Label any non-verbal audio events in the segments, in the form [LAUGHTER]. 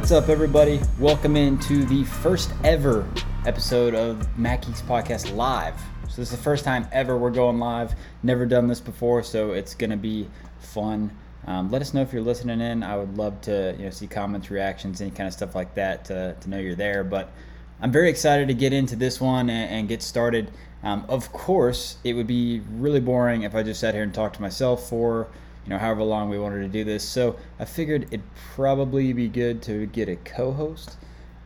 What's up, everybody? Welcome into the first ever episode of Mackey's Podcast Live. So, this is the first time ever we're going live. Never done this before, so it's going to be fun. Um, let us know if you're listening in. I would love to you know see comments, reactions, any kind of stuff like that to, to know you're there. But I'm very excited to get into this one and, and get started. Um, of course, it would be really boring if I just sat here and talked to myself for you know however long we wanted to do this. So I figured it'd probably be good to get a co-host.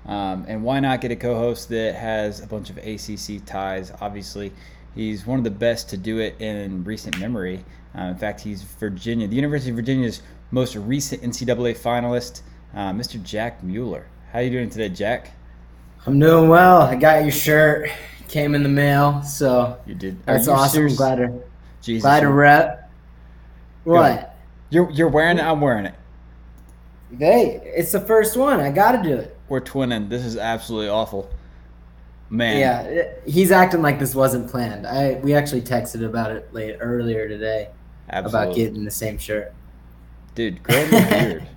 Um, and why not get a co-host that has a bunch of ACC ties? Obviously, he's one of the best to do it in recent memory. Uh, in fact, he's Virginia, the University of Virginia's most recent NCAA finalist, uh, Mr. Jack Mueller. How you doing today, Jack? I'm doing well. I got your shirt. Came in the mail, so You did. that's you awesome. serious? Glad to Jesus, glad to rep. What? You're you're wearing it. I'm wearing it. Hey, it's the first one. I got to do it. We're twinning. This is absolutely awful, man. Yeah, he's acting like this wasn't planned. I we actually texted about it late earlier today absolutely. about getting the same shirt. Dude, growing the beard.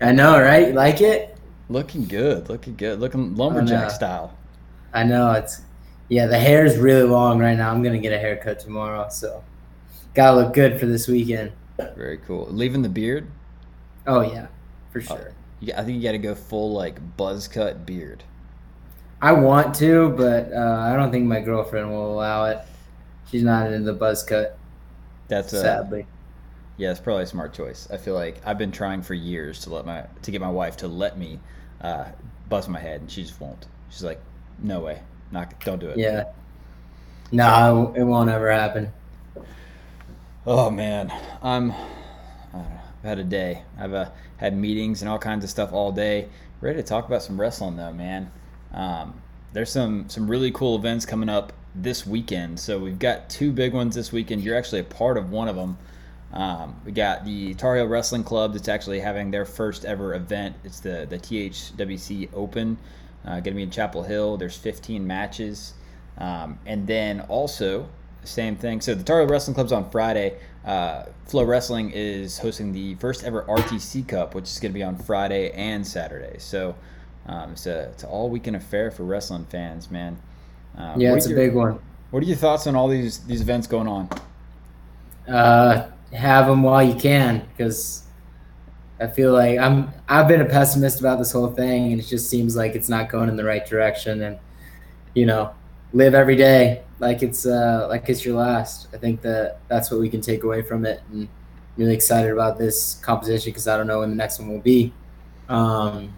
I know, right? You like it? Looking good. Looking good. Looking lumberjack style. I know it's. Yeah, the hair is really long right now. I'm gonna get a haircut tomorrow, so gotta look good for this weekend. Very cool. Leaving the beard. Oh yeah, for sure. You, I think you got to go full like buzz cut beard. I want to, but uh, I don't think my girlfriend will allow it. She's not into the buzz cut, That's a sadly. yeah. It's probably a smart choice. I feel like I've been trying for years to let my to get my wife to let me uh, buzz my head, and she just won't. She's like, no way, not don't do it. Yeah. No, it won't ever happen. Oh man, I'm. Know, I've had a day. I've uh, had meetings and all kinds of stuff all day. Ready to talk about some wrestling though, man. Um, there's some some really cool events coming up this weekend. So we've got two big ones this weekend. You're actually a part of one of them. Um, we got the Tar Heel Wrestling Club that's actually having their first ever event. It's the the THWC Open. Uh, going to be in Chapel Hill. There's 15 matches, um, and then also same thing. So the Tar Heel Wrestling Club's on Friday. Uh, FloWrestling is hosting the first ever RTC Cup, which is going to be on Friday and Saturday. So um, it's a it's an all weekend affair for wrestling fans, man. Um, Yeah, it's are a your- big one. What are your thoughts on all these these events going on? Uh, have them while you can, because I feel like I'm. I've been a pessimist about this whole thing, and it just seems like it's not going in the right direction. And you know, live every day like it's uh, like it's your last. I think that that's what we can take away from it, and I'm really excited about this competition because I don't know when the next one will be. Um,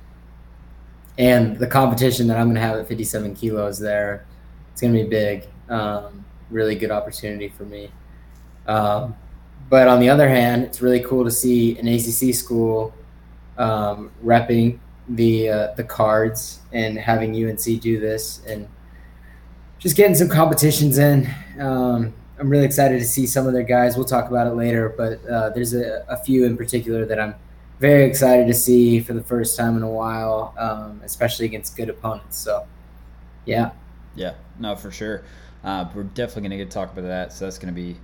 and the competition that I'm going to have at 57 kilos there, it's going to be big. Um, really good opportunity for me. Um, but on the other hand, it's really cool to see an ACC school um, repping the uh, the cards and having UNC do this and just getting some competitions in. Um, I'm really excited to see some of their guys. We'll talk about it later, but uh, there's a, a few in particular that I'm very excited to see for the first time in a while, um, especially against good opponents. So, yeah. Yeah, no, for sure. Uh, we're definitely going to get to talk about that, so that's going to be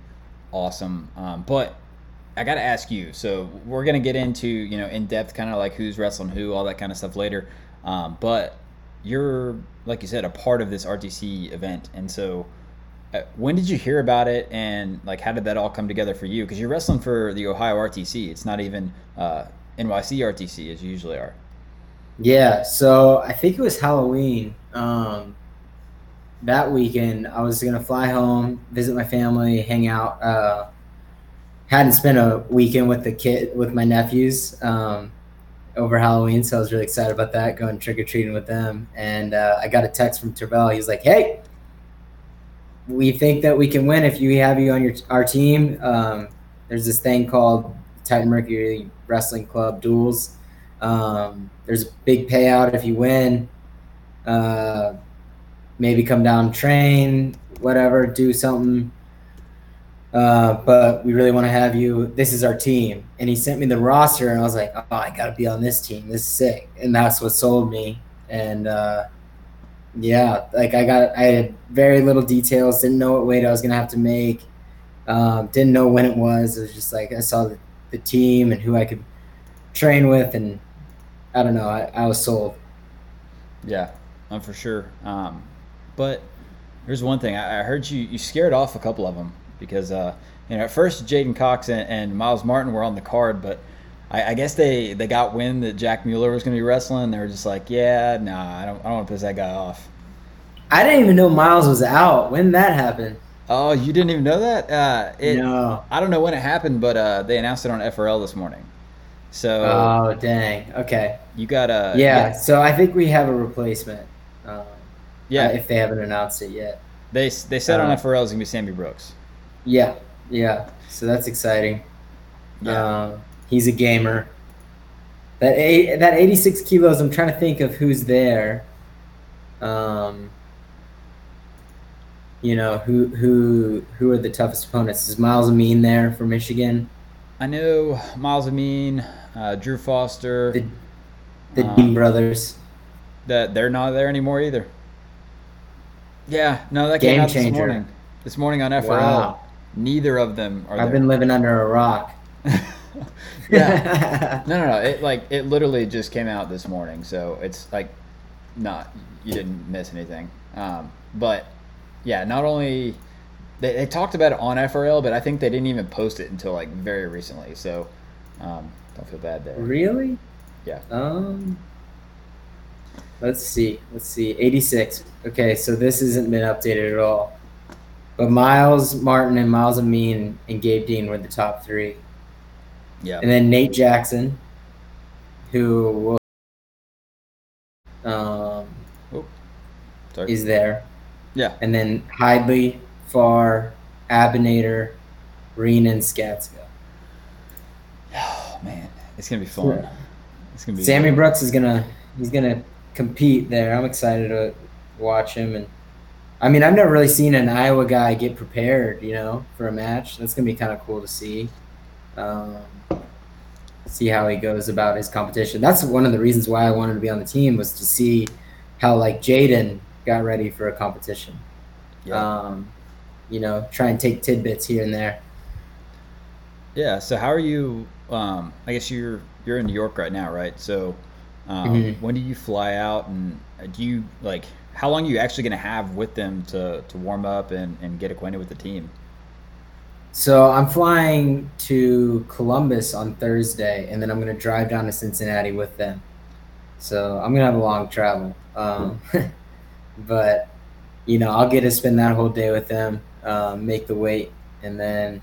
awesome. Um, but I got to ask you. So we're going to get into you know in depth, kind of like who's wrestling who, all that kind of stuff later. Um, but you're like you said, a part of this RTC event, and so uh, when did you hear about it, and like how did that all come together for you? Because you're wrestling for the Ohio RTC. It's not even uh, NYC RTC as you usually are. Yeah, so I think it was Halloween. Um, that weekend, I was gonna fly home, visit my family, hang out. Uh, hadn't spent a weekend with the kid with my nephews um, over Halloween, so I was really excited about that. Going trick or treating with them, and uh, I got a text from Tervel. He was like, "Hey, we think that we can win if you have you on your our team. Um, there's this thing called Titan Mercury Wrestling Club Duels." Um, there's a big payout if you win. Uh, maybe come down, train, whatever, do something. Uh, but we really want to have you. This is our team. And he sent me the roster, and I was like, oh, I got to be on this team. This is sick. And that's what sold me. And uh, yeah, like I got, I had very little details, didn't know what weight I was going to have to make, um, didn't know when it was. It was just like I saw the, the team and who I could train with, and I don't know. I, I was sold. Yeah, I'm for sure. Um, but here's one thing: I, I, heard you you scared off a couple of them because uh, you know at first J'den Cox and, and, Myles Martin were on the card, but I, I, guess they they got wind that Jack Mueller was going to be wrestling. They were just like, yeah, nah, I don't I don't want to piss that guy off. I didn't even know Myles was out. When that happened? Oh, you didn't even know that? Uh, it, no. I don't know when it happened, but uh, they announced it on FRL this morning. So. Oh dang! Okay. You got a. Yeah, yeah. So I think we have a replacement. Um, yeah. Uh, if they haven't announced it yet. They they said on uh, FRL it's gonna be Sammy Brooks. Yeah, yeah. So that's exciting. Yeah. Um, he's a gamer. That eight, that 86 kilos. I'm trying to think of who's there. Um, you know who who who are the toughest opponents? Is Myles Amine there for Michigan? I know Myles Amine, uh, Drew Foster, the, the um, Dean brothers. That they're not there anymore either. Yeah, no, that Game came out changer. this morning. This morning on FRL. Wow. Neither of them are. I've there. been living under a rock. [LAUGHS] yeah. [LAUGHS] no, no, no. It like it literally just came out this morning, so it's like not you didn't miss anything. Um, but yeah, not only they, they talked about it on FRL, but I think they didn't even post it until like very recently. So um, don't feel bad there. Really? Yeah. Um. Let's see. Let's see. 86. Okay, so this hasn't been updated at all. But Myles Martin and Myles Amine and Gabe Dean were the top three. Yeah. And then Nate Jackson, who will, um, oh, is there. Yeah. And then Hidlay, Farr, Abinator, Reen, and Skatska. Oh [SIGHS] man, it's gonna be fun. Yeah. It's gonna be. Sammy fun. Brooks is gonna he's gonna compete there. I'm excited to watch him and. I mean, I've never really seen an Iowa guy get prepared, you know, for a match. That's gonna be kind of cool to see. Um, see how he goes about his competition. That's one of the reasons why I wanted to be on the team was to see how like J'den got ready for a competition. Yeah. Um, you know, try and take tidbits here and there. Yeah. So how are you? Um, I guess you're you're in New York right now, right? So um, mm-hmm. when do you fly out, and do you like? How long are you actually going to have with them to to warm up and and get acquainted with the team? So I'm flying to Columbus on Thursday, and then I'm going to drive down to Cincinnati with them. So I'm going to have a long travel. Um, [LAUGHS] but you know, I'll get to spend that whole day with them, um, make the weight, and then,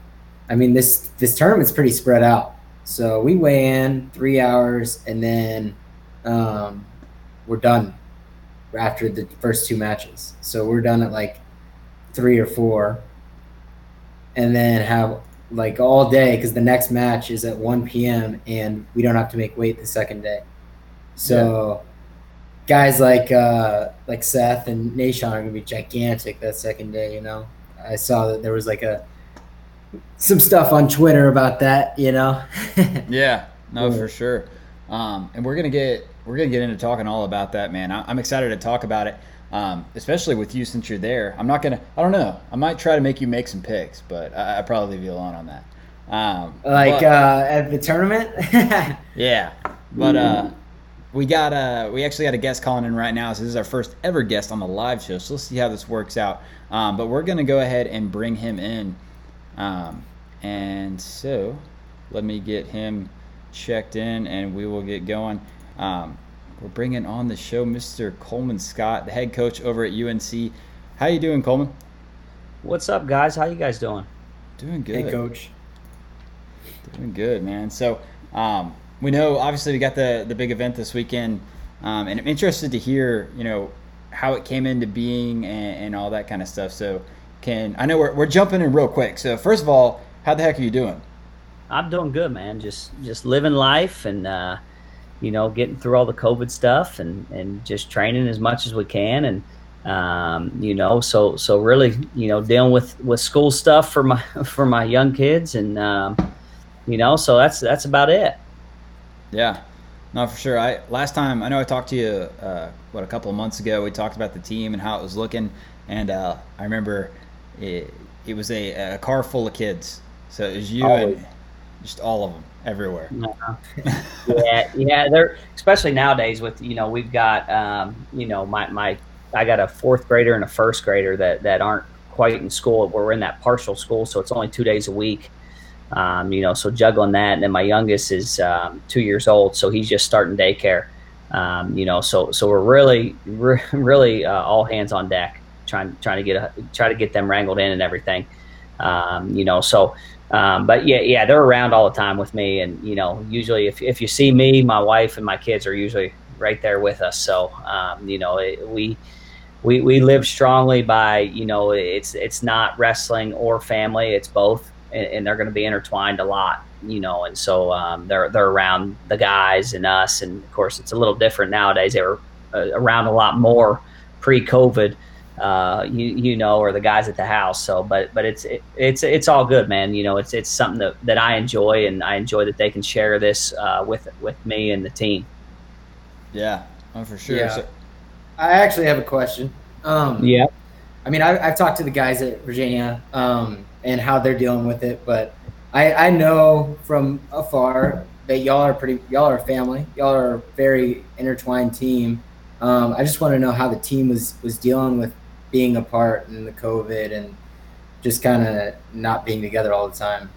I mean, this this tournament's pretty spread out. So we weigh in three hours, and then um, we're done after the first two matches. So we're done at like three or four, and then have like all day because the next match is at 1 p.m. and we don't have to make weight the second day. So. Yeah guys like uh, like Seth and Nahshon are gonna be gigantic that second day. You know, I saw that there was like a some stuff on Twitter about that. You know. [LAUGHS] yeah. No, for sure. Um, and we're gonna get we're gonna get into talking all about that, man. I, am excited to talk about it, um, especially with you since you're there. I'm not gonna. I don't know. I might try to make you make some picks, but I, I probably leave you alone on that. Um, like but, uh, at the tournament. [LAUGHS] yeah, but uh, we got uh we actually got a guest calling in right now. So this is our first ever guest on the live show. So let's see how this works out. Um, but we're gonna go ahead and bring him in. Um, and so let me get him checked in, and we will get going. Um, we're bringing on the show Mr. Coleman Scott, the head coach over at UNC. How you doing, Coleman? What's up, guys? How you guys doing? Doing good. Hey, coach. Doing good, man. So, um, we know obviously we got the the big event this weekend, um, and I'm interested to hear you know how it came into being and, and all that kind of stuff. So can I know we're we're jumping in real quick. So first of all, how the heck are you doing? I'm doing good, man. Just just living life and uh, you know getting through all the COVID stuff and and just training as much as we can and um, you know so so really you know dealing with with school stuff for my [LAUGHS] for my young kids and um, you know so that's that's about it yeah, no, for sure. I last time I know I talked to you uh, what a couple of months ago. We talked about the team and how it was looking, and uh, I remember it, it was a, a, car full of kids. So it was you Always. and just all of them everywhere. yeah, [LAUGHS] yeah. They're especially nowadays with you know we've got um, you know my my I got a fourth grader and a first grader that that aren't quite in school. We're in that partial school, so it's only two days a week. Um, you know, so juggling that, and then my youngest is um, two years old, so he's just starting daycare. Um, you know, so so we're really re- [LAUGHS] really uh, all hands on deck, trying trying to get a, try to get them wrangled in and everything. Um, you know, so um, but yeah, yeah, they're around all the time with me, and you know, usually if if you see me, my wife and my kids are usually right there with us. So um, you know, it, we we we live strongly by you know it's it's not wrestling or family, it's both and, and they're going to be intertwined a lot, you know. And so um, they're they're around the guys and us, and of course it's a little different nowadays. They were uh, around a lot more pre-COVID, uh, you you know, or the guys at the house. So, but but it's it, it's it's all good, man. You know, it's it's something that, that I enjoy, and I enjoy that they can share this uh, with with me and the team. Yeah, oh, for sure. Yeah. So- I actually have a question. Um, yeah. I mean, I, have talked to the guys at Virginia, um, and how they're dealing with it. But I, I know from afar that y'all are pretty, y'all are family, y'all are a very intertwined team. Um, I just want to know how the team was was dealing with being apart and the COVID and just kind of not being together all the time.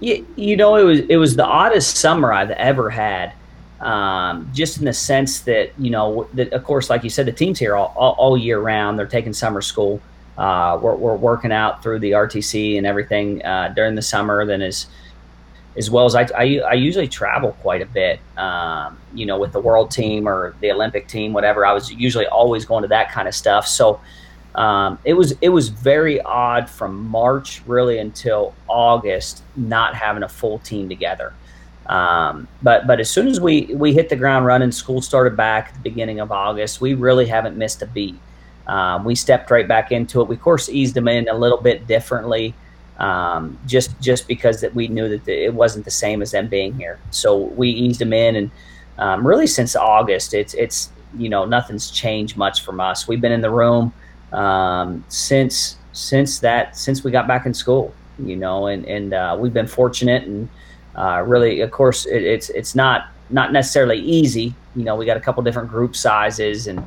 You, you know, it was it was the oddest summer I've ever had. Um, just in the sense that you know, that of course, like you said, the team's here all, all, all year round. They're taking summer school. Uh, we're, we're, working out through the RTC and everything uh, during the summer. Then as as well as I, I, I usually travel quite a bit, um, you know, with the world team or the Olympic team, whatever. I was usually always going to that kind of stuff. So um, it was it was very odd from March really until August not having a full team together. Um, but but as soon as we we hit the ground running, school started back at the beginning of August. We really haven't missed a beat. Um, we stepped right back into it. We of course eased them in a little bit differently, um, just just because that we knew that the, it wasn't the same as them being here. So we eased them in, and um, really since August, it's it's you know nothing's changed much from us. We've been in the room um, since since that since we got back in school, you know, and and uh, we've been fortunate and uh, really, of course, it, it's it's not not necessarily easy. You know, we got a couple different group sizes and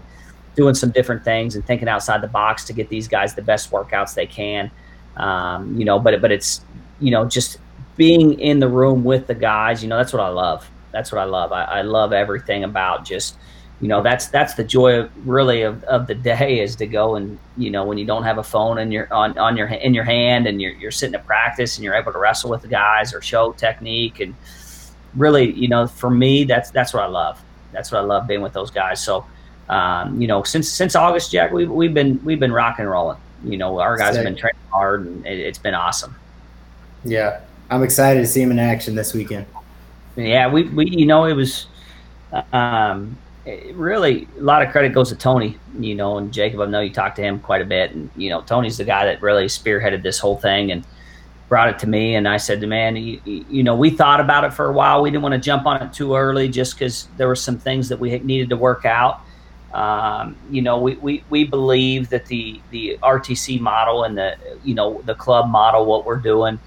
doing some different things and thinking outside the box to get these guys the best workouts they can. Um, you know, but but it's you know just being in the room with the guys. You know, that's what I love. That's what I love. I, I love everything about just you know that's that's the joy of really of, of the day is to go and you know when you don't have a phone in your on, on your in your hand and you're, you're sitting at practice and you're able to wrestle with the guys or show technique and really you know for me that's that's what I love that's what I love being with those guys so um, you know, since since August, Jack, we've we've been we've been rocking and rolling. You know, our guys Sick. have been training hard, and it, has been awesome. Yeah, I'm excited to see him in action this weekend. Yeah, we we you know it was, um, really a lot of credit goes to Tony. You know, and Jacob. I know you talked to him quite a bit, and you know, Tony's the guy that really spearheaded this whole thing and brought it to me and I said to man you, you, know we thought about it for a while we didn't want to jump on it too early just because there were some things that we needed to work out um, you know, we, we, we believe that the, the RTC model and the, you know, the club model, what we're doing,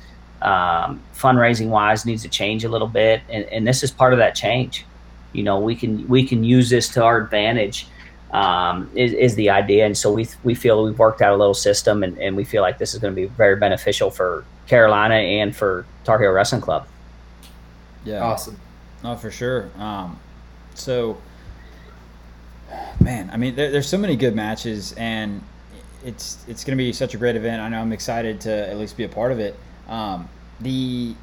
um, fundraising wise needs to change a little bit. And, and this is part of that change. You know, we can, we can use this to our advantage, um, is, is the idea. And so we, we feel we've worked out a little system and, and we feel like this is going to be very beneficial for Carolina and for Tar Heel Wrestling Club. Yeah. Awesome. Oh, for sure. Um, so, man, I mean, there, there's so many good matches, and it's it's going to be such a great event. I know I'm excited to at least be a part of it. Um, the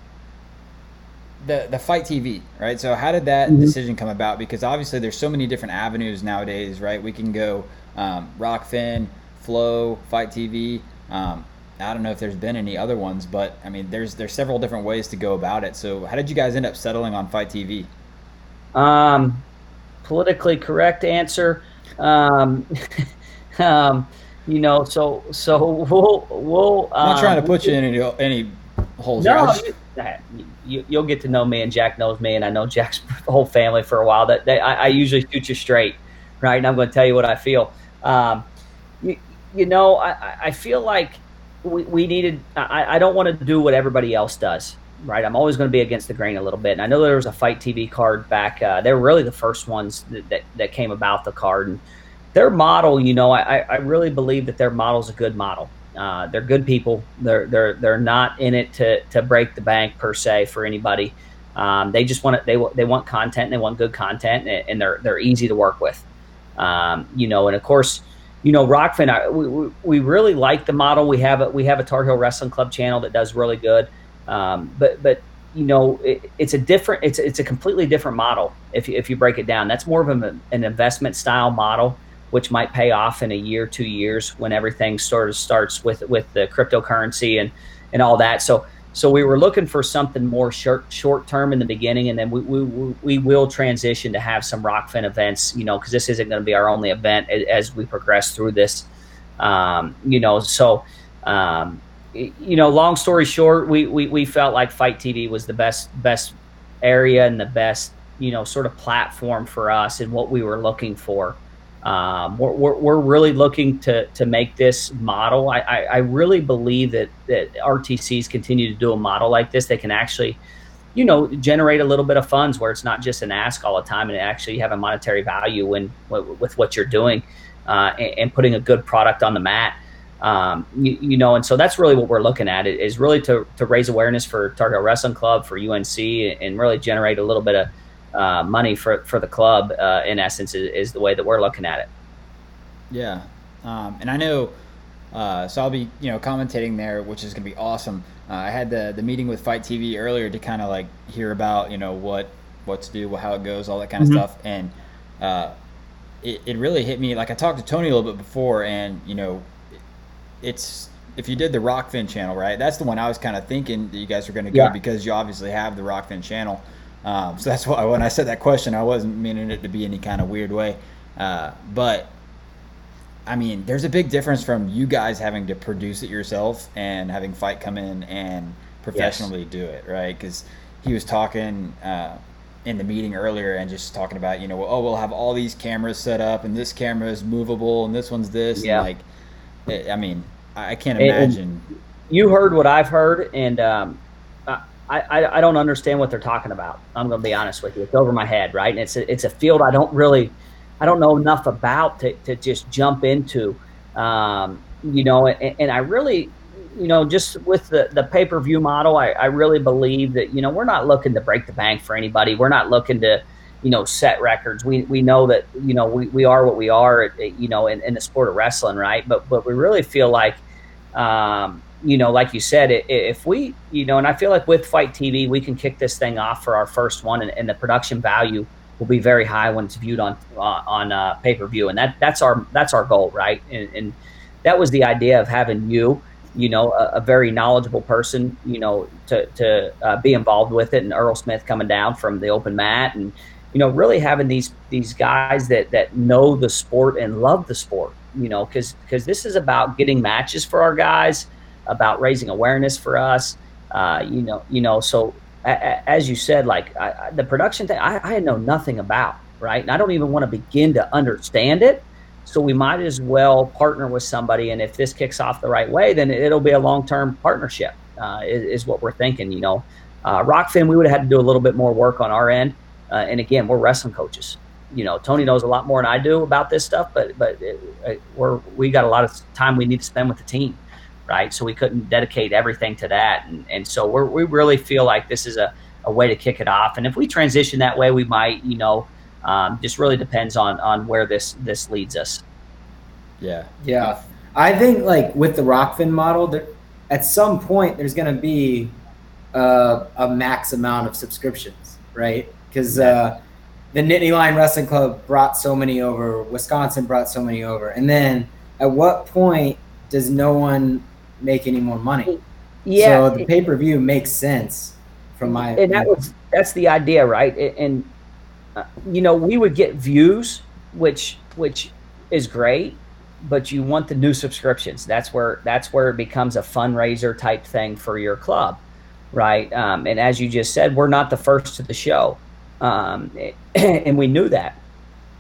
the the FITE TV, right? So how did that mm-hmm. decision come about? Because obviously there's so many different avenues nowadays, right? We can go um, Rokfin, Flo, FITE TV. Um, I don't know if there's been any other ones, but I mean, there's there's several different ways to go about it. So how did you guys end up settling on FITE TV? Um, politically correct answer. Um, [LAUGHS] um, you know, so so we'll we'll. Um, I'm not trying to put you in any any holes. No, you, will get to know me, and Jack knows me, and I know Jack's [LAUGHS] whole family for a while. That they, I, I, usually shoot you straight, right? And I'm going to tell you what I feel. Um, you, you know, I, I feel like we, we needed. I, I don't want to do what everybody else does right? I'm always going to be against the grain a little bit. And I know there was a FITE TV card back. Uh, they were really the first ones that, that, that, came about the card. And their model, you know, I, I really believe that their model is a good model. Uh, they're good people. They're they're they're not in it to to break the bank per se for anybody. Um, they just want it. They they want content. They want good content, and they're they're easy to work with. Um, you know, and of course, you know, Rokfin. I, we, we really like the model. We have a we have a Tar Heel Wrestling Club channel that does really good. Um, but but you know, it, it's a different. It's it's a completely different model. If you, if you break it down, that's more of a, an investment style model which might pay off in a year, two years when everything sort of starts with with the cryptocurrency and and all that. So so we were looking for something more short short term in the beginning, and then we we, we will transition to have some Rokfin events, you know, because this isn't going to be our only event as we progress through this. Um, you know, so um, you know, long story short, we, we we felt like FITE TV was the best best area and the best you know sort of platform for us and what we were looking for. Um, we're, we're, we're, really looking to, to make this model. I, I, I, really believe that, that RTCs continue to do a model like this. They can actually, you know, generate a little bit of funds where it's not just an ask all the time and actually have a monetary value when, with what you're doing uh, and, and, putting a good product on the mat. Um, you, you, know, and so that's really what we're looking at is really to, to raise awareness for Tar Heel Wrestling Club, for UNC, and really generate a little bit of uh, money for for the club. Uh, in essence, is, is, the way that we're looking at it. Yeah, um, and I know. Uh, so I'll be you know commentating there, which is going to be awesome. Uh, I had the the meeting with FITE TV earlier to kind of like hear about you know what what to do, how it goes, all that kind of mm-hmm. stuff, and uh, it, it really hit me. Like I talked to Tony a little bit before, and you know, it's if you did the Rokfin channel, right? That's the one I was kind of thinking that you guys were going to go yeah. because you obviously have the Rokfin channel. Um, so that's why when I said that question, I wasn't meaning it to be any kind of weird way. Uh, but I mean, there's a big difference from you guys having to produce it yourself and having FITE come in and professionally yes. do it, right? Because he was talking uh, in the meeting earlier and just talking about, you know, oh, we'll have all these cameras set up and this camera is movable and this one's this. Yeah. And like, I mean, I can't imagine. And you heard what I've heard, and um, I, I, don't understand what they're talking about. I'm going to be honest with you. It's over my head, right? And it's a, it's a field I don't really, I don't know enough about to, to just jump into, um, you know, and, and, I really, you know, just with the, the pay-per-view model, I, I really believe that, you know, we're not looking to break the bank for anybody. We're not looking to, you know, set records. We, we know that, you know, we, we are what we are, you know, in, in the sport of wrestling, right? But, but we really feel like, um, you know, like you said, if we, you know, and I feel like with FITE TV, we can kick this thing off for our first one, and, and the production value will be very high when it's viewed on uh, on uh, pay per view, and that that's our that's our goal, right? And, and that was the idea of having you, you know, a, a very knowledgeable person, you know, to to uh, be involved with it, and Earl Smith coming down from the open mat, and you know, really having these these guys that that know the sport and love the sport, you know, because because this is about getting matches for our guys about raising awareness for us. Uh, you know, you know. So a, a, as you said, like I, the production thing, I, I know nothing about, right? And I don't even want to begin to understand it. So we might as well partner with somebody, and if this kicks off the right way, then it'll be a long-term partnership. Uh, is, is, what we're thinking. You know, uh, Rokfin, we would have had to do a little bit more work on our end. Uh, and again, we're wrestling coaches. You know, Tony knows a lot more than I do about this stuff, but but it, it, we're we got a lot of time we need to spend with the team right? So we couldn't dedicate everything to that. And, and so we we really feel like this is a, a way to kick it off. And if we transition that way, we might, you know, um, just really depends on, on where this, this leads us. Yeah. Yeah. I think like with the Rokfin model, there, at some point there's going to be uh, a max amount of subscriptions, right? Because uh, the Nittany Lion Wrestling Club brought so many over, Wisconsin brought so many over, and then at what point does no one make any more money. Yeah. So the pay per view makes sense from my. And that was that's the idea, right? And uh, you know, we would get views, which which is great, but you want the new subscriptions. That's where that's where it becomes a fundraiser type thing for your club, right? Um, and as you just said, we're not the first to the show, um, [CLEARS THROAT] and we knew that.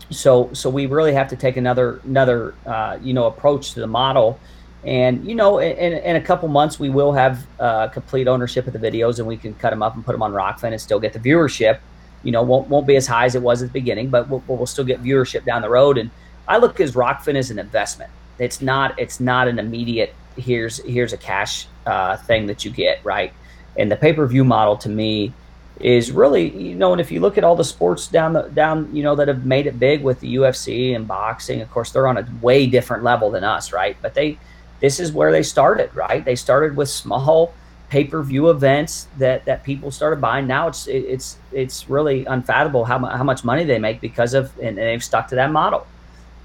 So so we really have to take another another uh, you know approach to the model And you know, in, in a couple months, we will have uh, complete ownership of the videos, and we can cut them up and put them on Rokfin and still get the viewership. You know, won't won't be as high as it was at the beginning, but we'll, we'll still get viewership down the road. And I look at Rokfin as an investment. It's not it's not an immediate here's here's a cash uh, thing that you get right. And the pay per view model to me is really you know and if you look at all the sports down the down you know that have made it big with the UFC and boxing of course they're on a way different level than us right but they this is where they started right they started with small pay-per-view events that that people started buying now it's it's it's really unfathomable how, how much money they make because of and they've stuck to that model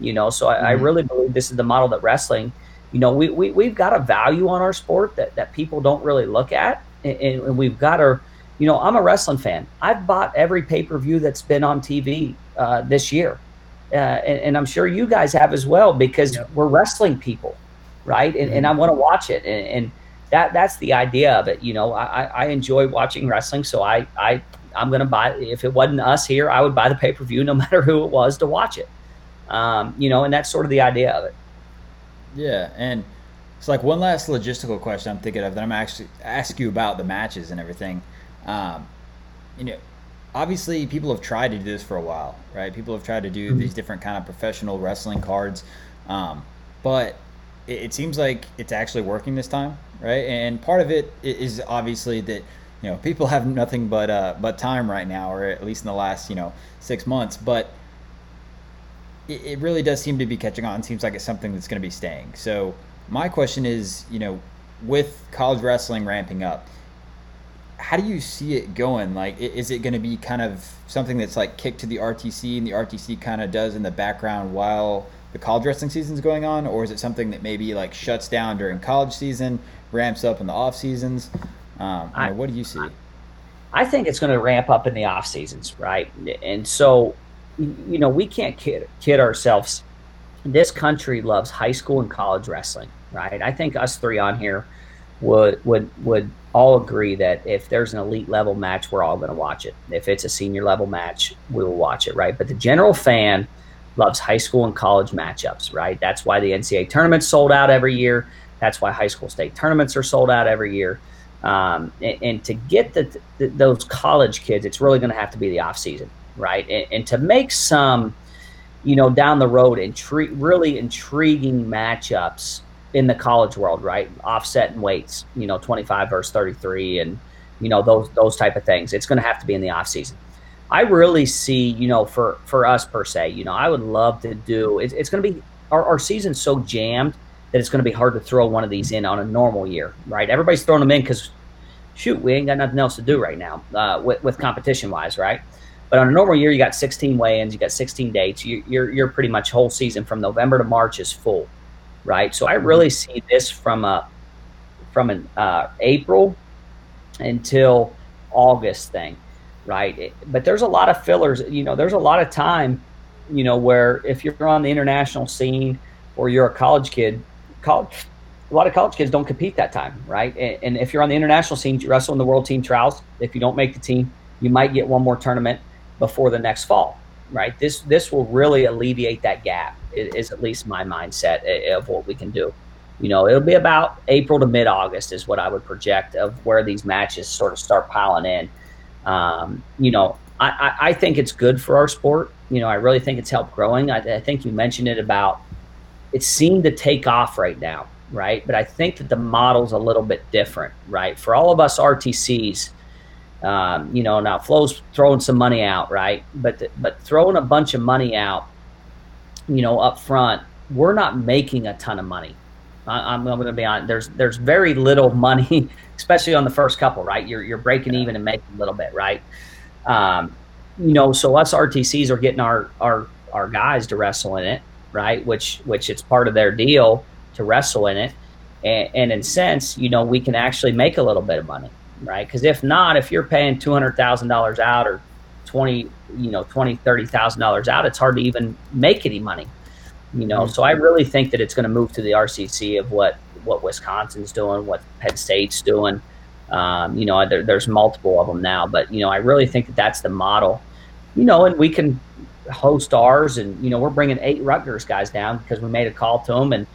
you know so I, mm-hmm. I really believe this is the model that wrestling you know we, we we've got a value on our sport that that people don't really look at and, and we've got our you know, I'm a wrestling fan. I've bought every pay per view that's been on TV uh, this year, uh, and, and, I'm sure you guys have as well because yep. we're wrestling people, right? And, mm-hmm. and I want to watch it, and, and, that that's the idea of it. You know, I, I enjoy watching wrestling, so I I I'm gonna buy. If it wasn't us here, I would buy the pay per view, no [LAUGHS] matter who it was, to watch it. Um, you know, and that's sort of the idea of it. Yeah, and it's like one last logistical question I'm thinking of that I'm actually ask you about the matches and everything. Um, you know, obviously people have tried to do this for a while, right? People have tried to do mm-hmm. these different kind of professional wrestling cards, um, but it, it, seems like it's actually working this time, right? And part of it is obviously that you know people [LAUGHS] have nothing but uh, but time right now, or at least in the last you know six months, but. It, it really does seem to be catching on. It seems like it's something that's going to be staying. So my question is, you know, with college wrestling ramping up, how do you see it going? Like, is it going to be kind of something that's like kicked to the RTC and the RTC kind of does in the background while the college wrestling season is going on, or is it something that maybe like shuts down during college season, ramps up in the off seasons? Um, I, what do you see? I think it's going to ramp up in the off seasons, right? And so, you know, we can't kid, kid ourselves. This country loves high school and college wrestling, right? I think us three on here would would would all agree that if there's an elite level match, we're all going to watch it. If it's a senior level match, we will watch it, right? But the general fan loves high school and college matchups, right? That's why the NCAA tournaments sold out every year. That's why high school state tournaments are sold out every year. Um, and, and, to get the, the, those college kids, it's really going to have to be the off season, right? And, and to make some, you know, down the road, intri- really intriguing matchups in the college world, right? Offset and weights, you know, 25 versus 33 and, you know, those, those type of things. It's going to have to be in the off season. I really see, you know, for, for us per se, you know, I would love to do, it's, it's going to be, our, our season's so jammed that it's going to be hard to throw one of these in on a normal year, right? Everybody's throwing them in because, shoot, we ain't got nothing else to do right now uh, with, with competition wise, right? But on a normal year, you got 16 weigh-ins, you got 16 dates. You, you're, you're pretty much whole season from November to March is full right? So I mm-hmm. really see this from a from an uh, April until August thing, right? But there's a lot of fillers. You know, there's a lot of time, you know, where if you're on the international scene or you're a college kid, college. A lot of college kids don't compete that time, right? And, and if you're on the international scene, you wrestle in the world team trials. If you don't make the team, you might get one more tournament before the next fall, right? This this will really alleviate that gap is at least my mindset of what we can do. You know, it'll be about April to mid August is what I would project of where these matches sort of start piling in. Um, you know, I, I, think it's good for our sport. You know, I really think it's helped growing. I, I think you mentioned it about it seemed to take off right now, right? But I think that the model's a little bit different, right? For all of us RTCs, um, you know, now Flo's throwing some money out, right? But but throwing a bunch of money out you know, up front, we're not making a ton of money. I, am going to be on. There's there's very little money, [LAUGHS] especially on the first couple. Right, you're you're breaking even and making a little bit. Right, um, you know. So us RTCs are getting our our our guys to wrestle in it. Right, which which it's part of their deal to wrestle in it, and, and in sense, you know, we can actually make a little bit of money. Right, because if not, if you're paying two hundred thousand dollars out or twenty, you know, twenty, thirty thousand dollars out, it's hard to even make any money. You know, so I really think that it's going to move to the RTC of what what Wisconsin's doing, what Penn State's doing. Um, you know, there, there's multiple of them now, but you know, I really think that that's the model. You know, and we can host ours, and you know, we're bringing eight Rutgers guys down because we made a call to them, and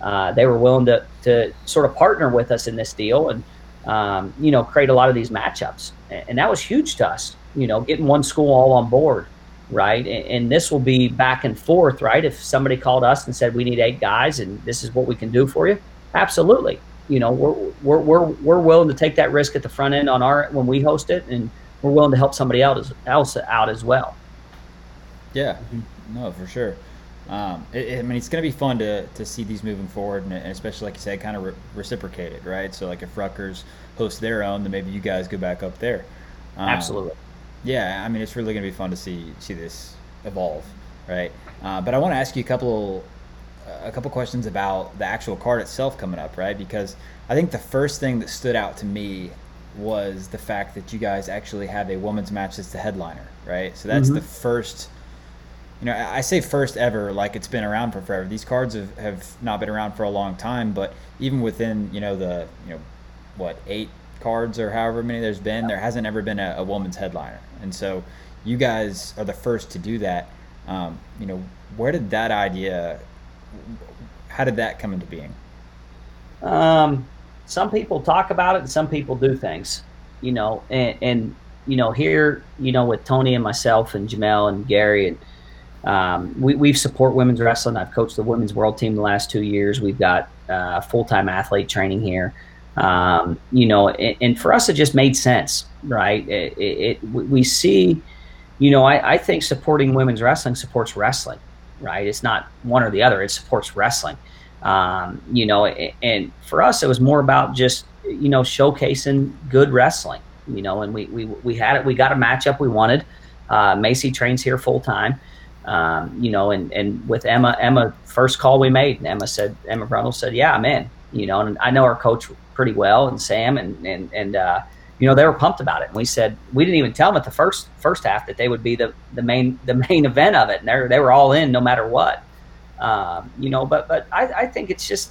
uh, they were willing to to sort of partner with us in this deal and um, you know create a lot of these matchups, and that was huge to us. You know, getting one school all on board, right? And, and this will be back and forth, right? If somebody called us and said we need eight guys and this is what we can do for you, absolutely. You know, we're we're we're we're willing to take that risk at the front end on our when we host it, and we're willing to help somebody else else out as well. Yeah, no, for sure. Um, it, I mean, it's going to be fun to, to see these moving forward, and especially like you said, kind of re- reciprocated, right? So like if Rutgers hosts their own, then maybe you guys go back up there. Um, Absolutely. Yeah, I mean, it's really going to be fun to see see this evolve, right? Uh, but I want to ask you a couple a couple questions about the actual card itself coming up, right? Because I think the first thing that stood out to me was the fact that you guys actually have a women's match that's the headliner, right? So that's mm-hmm. the first you know, I say first ever, like it's been around for forever. These cards have, have not been around for a long time, but even within, you know, the, you know, what, eight cards or however many there's been, there hasn't ever been a, a woman's headliner. And so you guys are the first to do that. Um, you know, where did that idea, how did that come into being? Um, some people talk about it and some people do things, you know, and, and you know, here, you know, with Tony and myself and Jamel and Gary and, um, we, we support women's wrestling. I've coached the women's world team the last two years. We've got uh, full time athlete training here. Um, you know, and, and, for us, it just made sense, right? It, it, it we see, you know, I, I, think supporting women's wrestling supports wrestling, right? It's not one or the other. It supports wrestling. Um, you know, and for us, it was more about just you know showcasing good wrestling. You know, and we we we had it. We got a matchup we wanted. Uh, Macy trains here full time um, you know, and, and with Emma, Emma first call we made, and Emma said, Emma Bruntil said, yeah, I'm in, you know, and I know our coach pretty well and Sam and, and, and, uh, you know, they were pumped about it. And we said, we didn't even tell them at the first, first half that they would be the, the main, the main event of it. And they they were all in no matter what, um, you know, but, but I, I think it's just,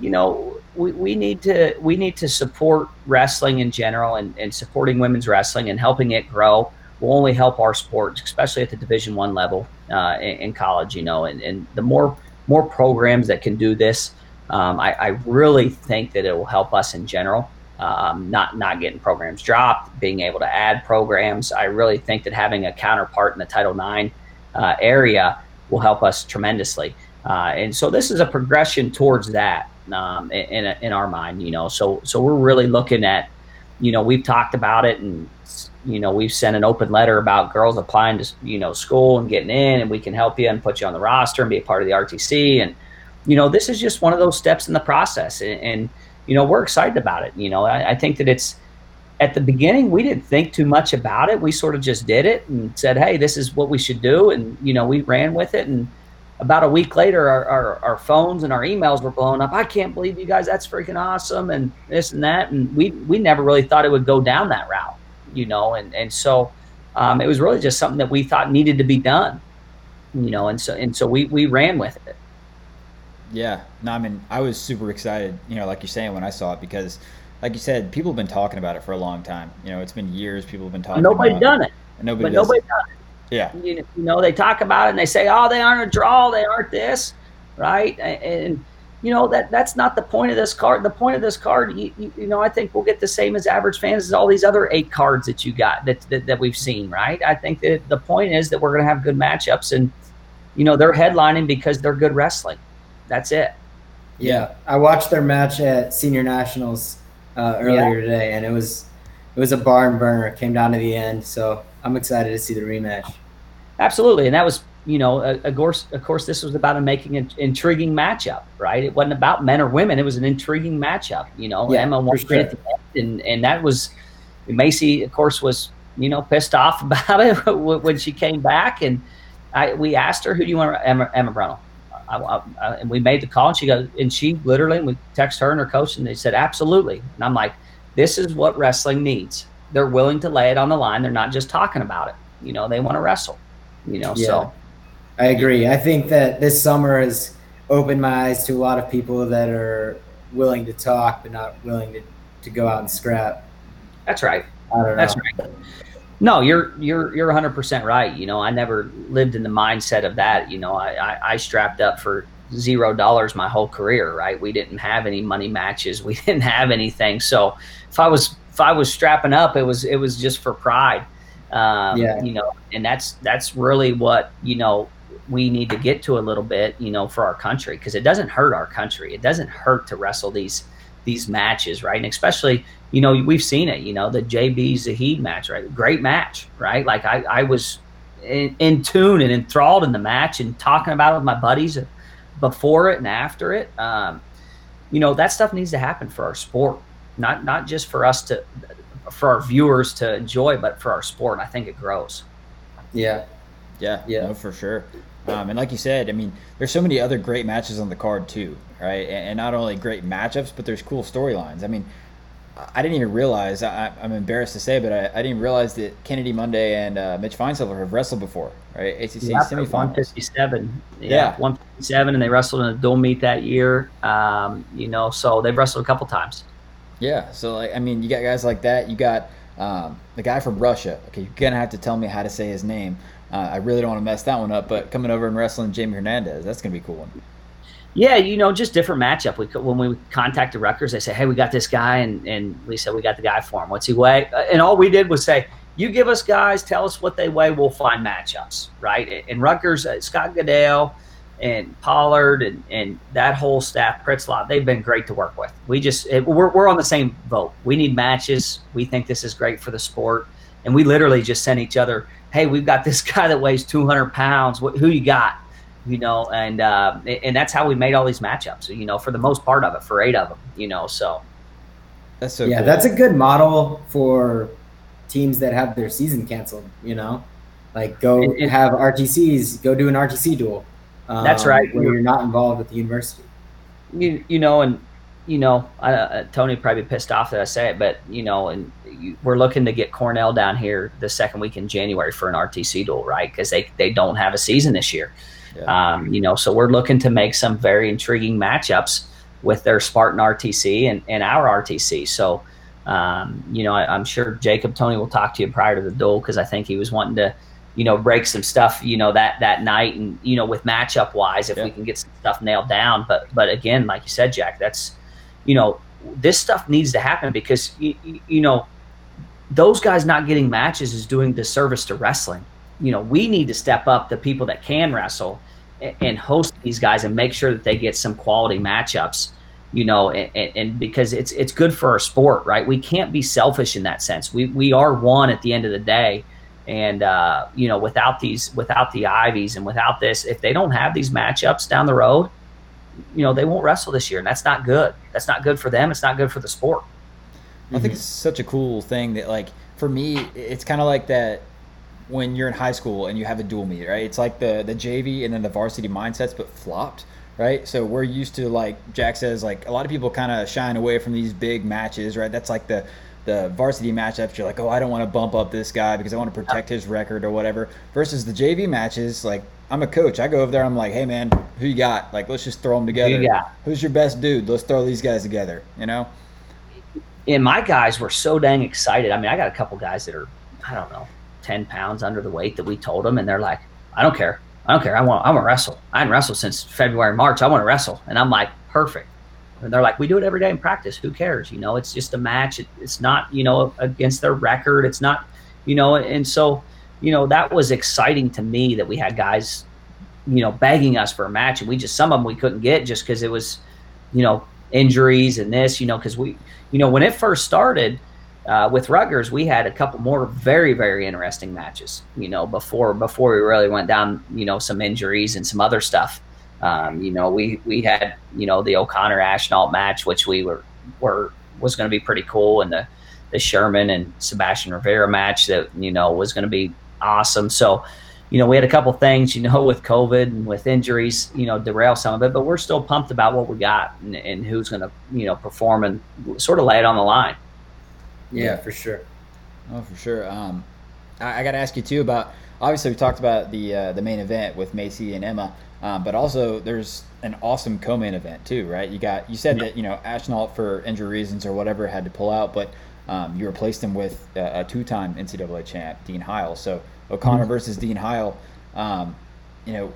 you know, we, we need to, we need to support wrestling in general and, and supporting women's wrestling and helping it grow will only help our sport, especially at the Division One level uh, in, in, college. You know, and, and the more more programs that can do this, um, I, I, really think that it will help us in general. Um, not not getting programs dropped, being able to add programs. I really think that having a counterpart in the Title IX uh, area will help us tremendously. Uh, and so this is a progression towards that um, in, in, our mind. You know, so so we're really looking at, you know, we've talked about it and you know, we've sent an open letter about girls applying to, you know, school and getting in, and we can help you and put you on the roster and be a part of the RTC. And, you know, this is just one of those steps in the process. And, and you know, we're excited about it. You know, I, I, think that it's at the beginning, we didn't think too much about it. We sort of just did it and said, hey, this is what we should do. And, you know, we ran with it. And, about a week later, our, our, our, phones and our emails were blowing up. I can't believe you guys. That's freaking awesome. And this and that. And we, we never really thought it would go down that route you know, and and so um, it was really just something that we thought needed to be done, you know, and so and so we we ran with it. Yeah, no, I mean, I was super excited, you know, like you're saying when I saw it because, like you said, people have been talking about it for a long time. You know, it's been years people have been talking. Nobody about done it. it. Nobody. But nobody done it. Yeah. You, you know, they talk about it and they say, "Oh, they aren't a draw. They aren't this," right? And, and you know that that's not the point of this card. The point of this card, you, you, you, know, I think we'll get the same as average fans as all these other eight cards that you got that that, that we've seen, right? I think that the point is that we're going to have good matchups, and you know they're headlining because they're good wrestling. That's it. Yeah, I watched their match at Senior Nationals uh, earlier yeah. today, and it was it was a barn burner. It came down to the end, so I'm excited to see the rematch. Absolutely, and that was you know, of course, of course, this was about making an intriguing matchup, right? It wasn't about men or women; it was an intriguing matchup. You know, yeah, Emma won sure. at the end, and and that was Macy, of course, was you know pissed off [LAUGHS] about it when she came back, and I we asked her, "Who do you want?" Emma, Emma Bruntil. I, I, I, and we made the call, and she goes, and she literally, we text her and her coach, and they said, "Absolutely." And I'm like, "This is what wrestling needs. They're willing to lay it on the line. They're not just talking about it. You know, they want to wrestle." You know, yeah. so I agree. I think that this summer has opened my eyes to a lot of people that are willing to talk but not willing to, to go out and scrap. That's right. That's know. right. No, you're you're you're 100 percent right. You know, I never lived in the mindset of that. You know, I, I, I strapped up for zero dollars my whole career, right? We didn't have any money matches. [LAUGHS] We didn't have anything. So if I was if I was strapping up, it was it was just for pride. Um, Yeah. You know, and that's that's really what you know we need to get to a little bit, you know, for our country because it doesn't hurt our country. It doesn't hurt to wrestle these these matches, right? And especially, you know, we've seen it. You know, the JB Zahid match, right? Great match, right? Like I I was in, in tune and enthralled in the match and talking about it with my buddies before it and after it. Um, you know, that stuff needs to happen for our sport, not not just for us to for our viewers to enjoy, but for our sport. And I think it grows. Yeah. Yeah, Yeah. no, for sure. Um, and like you said, I mean, there's so many other great matches on the card too, right? And, and not only great matchups, but there's cool storylines. I mean, I- didn't even realize. I, I'm embarrassed to say, but I, I didn't realize that Kennedy Monday and uh, Mitch Finesilver have wrestled before, right? ACC Yeah, semifinals. 157. Yeah, Yeah. 157, and they wrestled in a dual meet that year. Um, you know, so they've wrestled a couple times. Yeah, so like I mean, you got guys like that. You got um, the guy from Russia. Okay, you're gonna have to tell me how to say his name. Uh, I really don't want to mess that one up, but coming over and wrestling Jamie Hernandez, that's gonna be a cool one. Yeah, you know, just different matchup. We when we contacted Rutgers, they say, "Hey, we got this guy," and and we said we got the guy for him. What's he weigh? Uh, And all we did was say, "You give us guys, tell us what they weigh. We'll find matchups." Right? And Rutgers, uh, Scott Goodale, and Pollard, and and that whole staff, Pritzlaff, they've been great to work with. We just it, we're we're on the same boat. We need matches. We think this is great for the sport, and we literally just sent each other, "Hey, we've got this guy that weighs 200 pounds. Who you got?" You know, and uh, and that's how we made all these matchups. You know, for the most part of it, for eight of them. You know, so That's so yeah, cool. that's a good model for teams that have their season canceled. You know, like go It- it- have RTCs, go do an RTC duel. Um, That's right. Where you're not involved with the university. you you know, and you know, I, uh, Tony probably be pissed off that I say it, but you know, and you, we're looking to get Cornell down here the second week in January for an RTC duel, right? Because they they don't have a season this year. Yeah. Um, you know, so we're looking to make some very intriguing matchups with their Spartan RTC and, and our RTC. So, um, you know, I, I'm sure Jacob Tony will talk to you prior to the duel because I think he was wanting to, you know, break some stuff, you know, that that night and you know, with matchup wise, if Yeah. we can get some stuff nailed down. But but again, like you said, Jack, that's you know, this stuff needs to happen because you, you know those guys not getting matches is doing disservice to wrestling. You know, we need to step up the people that can wrestle and, and host these guys and make sure that they get some quality matchups. You know, and, and, and because it's it's good for our sport, right? We can't be selfish in that sense. We we are one at the end of the day, and uh, you know, without these, without the Ivies, and without this, if they don't have these matchups down the road, you know, they won't wrestle this year, and that's not good. That's not good for them. It's not good for the sport. I think it's such a cool thing that like for me it's kind of like that when you're in high school and you have a dual meet, right? It's like the the JV and then the varsity mindsets but flopped, right? So we're used to like Jack says like a lot of people kind of shine away from these big matches, right? That's like the the varsity matchups you're like, "Oh, I don't want to bump up this guy because I want to protect his record or whatever." Versus the JV matches like I'm a coach. I go over there. I'm like, "Hey, man, who you got? Like, let's just throw them together. you got? Who's your best dude? Let's throw these guys together." You know? and my guys were so dang excited. I mean, I got a couple guys that are, I don't know, ten pounds under the weight that we told them, and they're like, "I don't care, I don't care. I want, I want to wrestle. I haven't wrestled since February, March. I want to wrestle." And I'm like, "Perfect." And they're like, "We do it every day in practice. Who cares? You know, it's just a match. It, it's not, you know, against their record. It's not, you know." And so, you know, that was exciting to me that we had guys, you know, begging us for a match, and we just some of them we couldn't get just because it was, you know, injuries and this, you know, because we, you know, when it first started uh, with Rutgers, we had a couple more very, very interesting matches, you know, before before we really went down, you know, some injuries and some other stuff. Um, you know, we we had, you know, the O'Connor Ashnault match, which we were were was going to be pretty cool, and the the Sherman and Sebastian Rivera match that you know was going to be awesome. So, you know, we had a couple things, you know, [LAUGHS] with COVID and with injuries, you know, derail some of it, but we're still pumped about what we got and, and who's going to, you know, perform and sort of lay it on the line. Yeah, for sure. Oh, for sure. Um, I, I got to ask you too about. Obviously, we talked about the uh, the main event with Macy and Emma, um, but also there's an awesome co-main event too, right? You got you said that you know Ashnault for injury reasons or whatever had to pull out, but um, you replaced him with a, a two-time NCAA champ, Dean Heil. So O'Connor versus Dean Heil. Um, you know,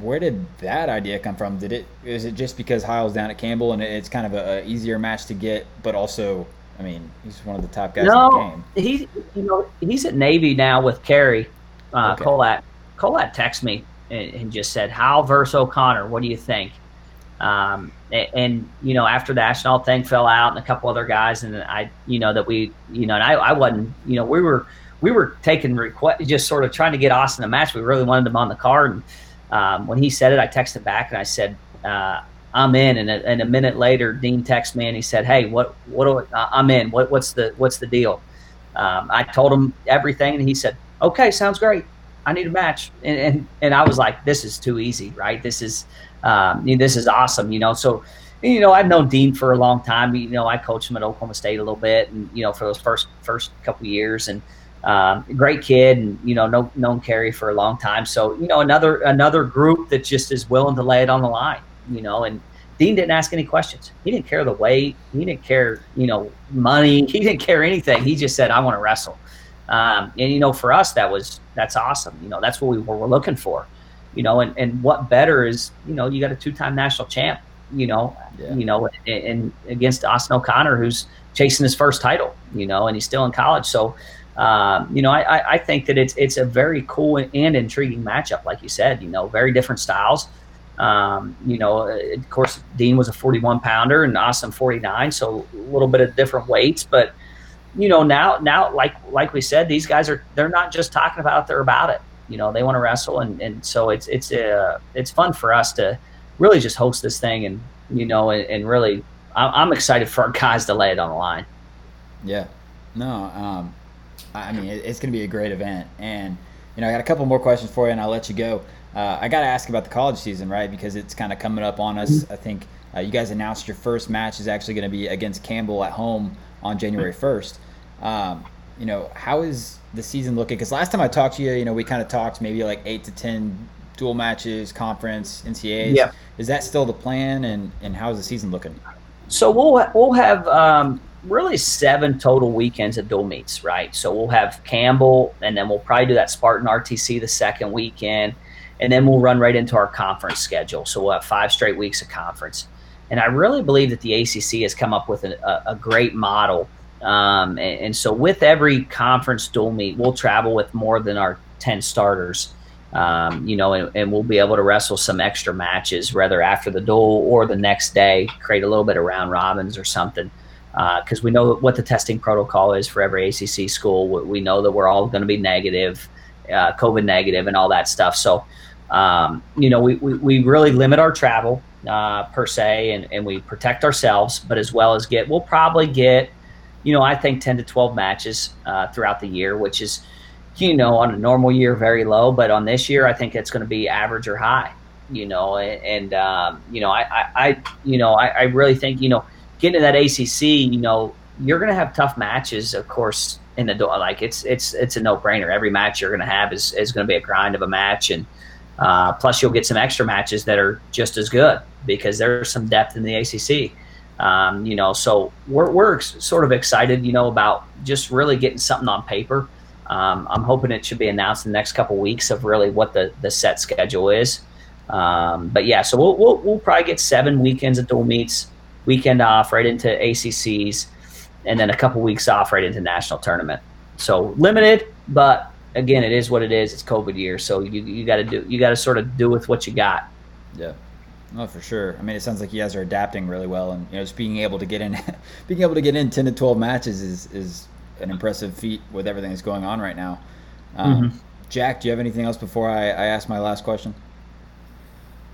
where did that idea come from? Did it is it just because Heil's down at Campbell and it's kind of a, a easier match to get, but also, I mean, he's one of the top guys no, in the game. He, you know, he's at Navy now with Cary. Uh, okay. Kolat. Kolat texted me and, and, just said, "Heil versus O'Connor. What do you think?" Um, and, and, you know, after the Ashnault thing fell out, and a couple other guys, and I, you know, that we, you know, and I, I wasn't, you know, we were we were taking request, just sort of trying to get Austin a match. We really wanted him on the card. And um, when he said it, I texted back and I said, uh, "I'm in." And a, and a, minute later, Dean texted me and he said, "Hey, what what do I, I'm in? What what's the what's the deal?" Um, I told him everything, and he said, "Okay, sounds great. I need a match." And and, and I was like, "This is too easy, right? This is um, this is awesome." You know, so you know, I've known Dean for a long time. You know, I coached him at Oklahoma State a little bit, and you know, for those first first couple years, and um, great kid, and you know, no, known Cary for a long time. So you know, another another group that just is willing to lay it on the line. You know, and Dean didn't ask any questions. He didn't care the weight. He didn't care, you know, money. [LAUGHS] He didn't care anything. He just said, "I want to wrestle." Um, and you know, for us, that was that's awesome. You know, that's what we were, were looking for. You know, and, and what better is you know you got a two time national champ. You know, yeah. you know, and, and against Austin O'Connor, who's chasing his first title. You know, and he's still in college. So um, you know, I, I think that it's it's a very cool and intriguing matchup, like you said. You know, very different styles. Um, you know, of course, Dean was a 41 pounder and Austin 49, so a little bit of different weights. But you know, now now like like we said, these guys are they're not just talking about it; they're about it. You know, they want to wrestle, and and so it's it's uh, it's fun for us to really just host this thing, and you know, and, and really, I'm excited for our guys to lay it on the line. Yeah, no, um, I mean, it's going to be a great event. And, you know, I got a couple more questions for you, and I'll let you go. Uh, I got to ask about the college season, right? Because it's kind of coming up on us. Mm-hmm. I think uh, you guys announced your first match is actually going to be against Campbell at home on January 1st. Um, you know, how is the season looking? Because last time I talked to you, you know, we kind of talked maybe like eight to 10 dual matches, conference, NCAAs. Yeah. Is that still the plan? And, and how is the season looking? So we'll, we'll have um, really seven total weekends of dual meets, right? So we'll have Campbell, and then we'll probably do that Spartan RTC the second weekend, and then we'll run right into our conference schedule. So we'll have five straight weeks of conference. And I really believe that the ACC has come up with a, a great model. Um, and, and, so with every conference dual meet, we'll travel with more than our 10 starters. Um, you know, and, and, we'll be able to wrestle some extra matches, whether after the duel or the next day, create a little bit of round robins or something because uh, we know what the testing protocol is for every ACC school. We know that we're all going to be negative, uh, COVID negative, and all that stuff. So, um, you know, we, we, we, really limit our travel uh, per se, and, and we protect ourselves, but as well as get, we'll probably get, you know, I think 10 to 12 matches uh, throughout the year, which is, you know, on a normal year, very low, but on this year, I think it's going to be average or high, you know, and, um, you know, I, I, I, you know, I, I really think, you know, getting to that ACC, you know, you're going to have tough matches, of course, in the door. Like it's it's it's a no brainer. Every match you're going to have is is going to be a grind of a match, and uh, plus you'll get some extra matches that are just as good because there's some depth in the ACC. Um, you know, so we're we're sort of excited, you know, about just really getting something on paper. Um, I'm hoping it should be announced in the next couple weeks of really what the the set schedule is. Um, but yeah, so we'll, we'll we'll probably get seven weekends at dual meets weekend off right into ACCs, and then a couple weeks off right into national tournament. So limited, but again, it is what it is. It's COVID year, so you you got to do you got to sort of do with what you got. Yeah. No, for sure. I mean, it sounds like you guys are adapting really well, and you know, just being able to get in, [LAUGHS] being able to get in ten to twelve matches is is an impressive feat with everything that's going on right now. Um, mm-hmm. Jack, do you have anything else before I, I ask my last question?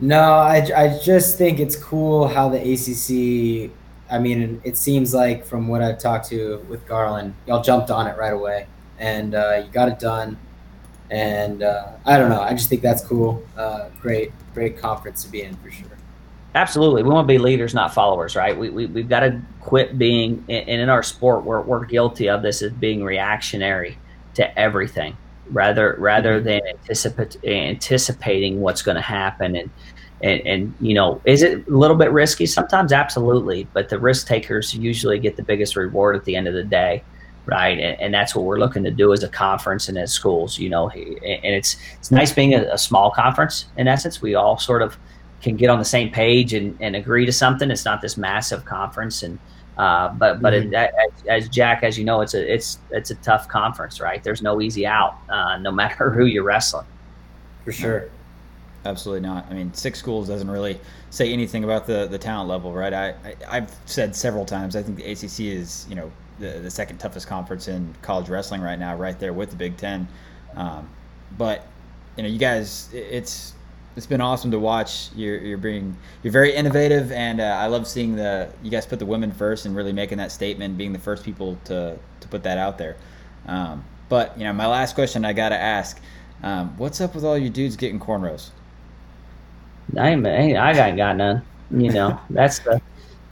No, I, I just think it's cool how the ACC. I mean, it seems like from what I've talked to with Garland, y'all jumped on it right away, and uh, you got it done. And uh, I don't know. I just think that's cool. Uh, great, great conference to be in for sure. Absolutely, we want to be leaders, not followers, right? We, we we've got to quit being, and in our sport, we're we're guilty of this as being reactionary to everything rather rather mm-hmm. than anticipate, anticipating what's going to happen and and, and you know, is it a little bit risky? Sometimes, absolutely. But the risk takers usually get the biggest reward at the end of the day. Right? And, and, that's what we're looking to do as a conference and as schools, you know. And it's it's nice being a, a, small conference in essence. We all sort of can get on the same page and, and agree to something. It's not this massive conference, and uh, but but mm-hmm. it, as, as, Jack, as you know, it's a it's it's a tough conference, right? There's no easy out, uh, no matter [LAUGHS] who you're wrestling. For sure. Absolutely not. I mean, six schools doesn't really say anything about the, the talent level, right? I, I have said several times. I think the ACC is you know the, the second toughest conference in college wrestling right now, right there with the Big Ten. Um, but you know, you guys, it's it's been awesome to watch. You're you're being you're very innovative, and uh, I love seeing the you guys put the women first and really making that statement, being the first people to to put that out there. Um, but you know, my last question I got to ask: um, What's up with all you dudes getting cornrows? I ain't, I got got none. You know, [LAUGHS] that's the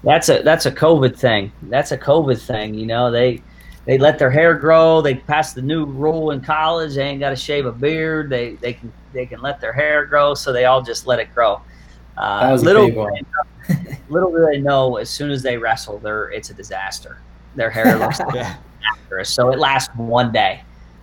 that's a that's a COVID thing. That's a COVID thing. You know, they they let their hair grow. They passed the new rule in college. They ain't got to shave a beard. They they can they can let their hair grow. So they all just let it grow. Uh, little little do they know, as soon as they wrestle, they're it's a disaster. Their hair looks [LAUGHS] yeah. disastrous. So it lasts one day.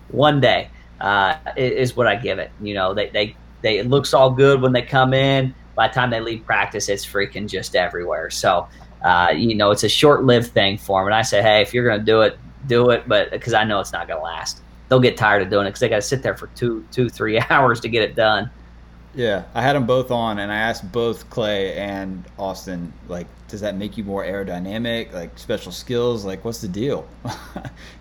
One day uh, is what I give it. You know, they they they it looks all good when they come in. By the time they leave practice, it's freaking just everywhere. So uh, you know, it's a short-lived thing for them. And I say, hey, if you're going to do it, do it, but because I know it's not going to last. They'll get tired of doing it because they got to sit there for two, two, three [LAUGHS] hours to get it done. Yeah, I had them both on, and I asked both Clay and Austin, like, does that make you more aerodynamic? Like special skills? Like, what's the deal? [LAUGHS]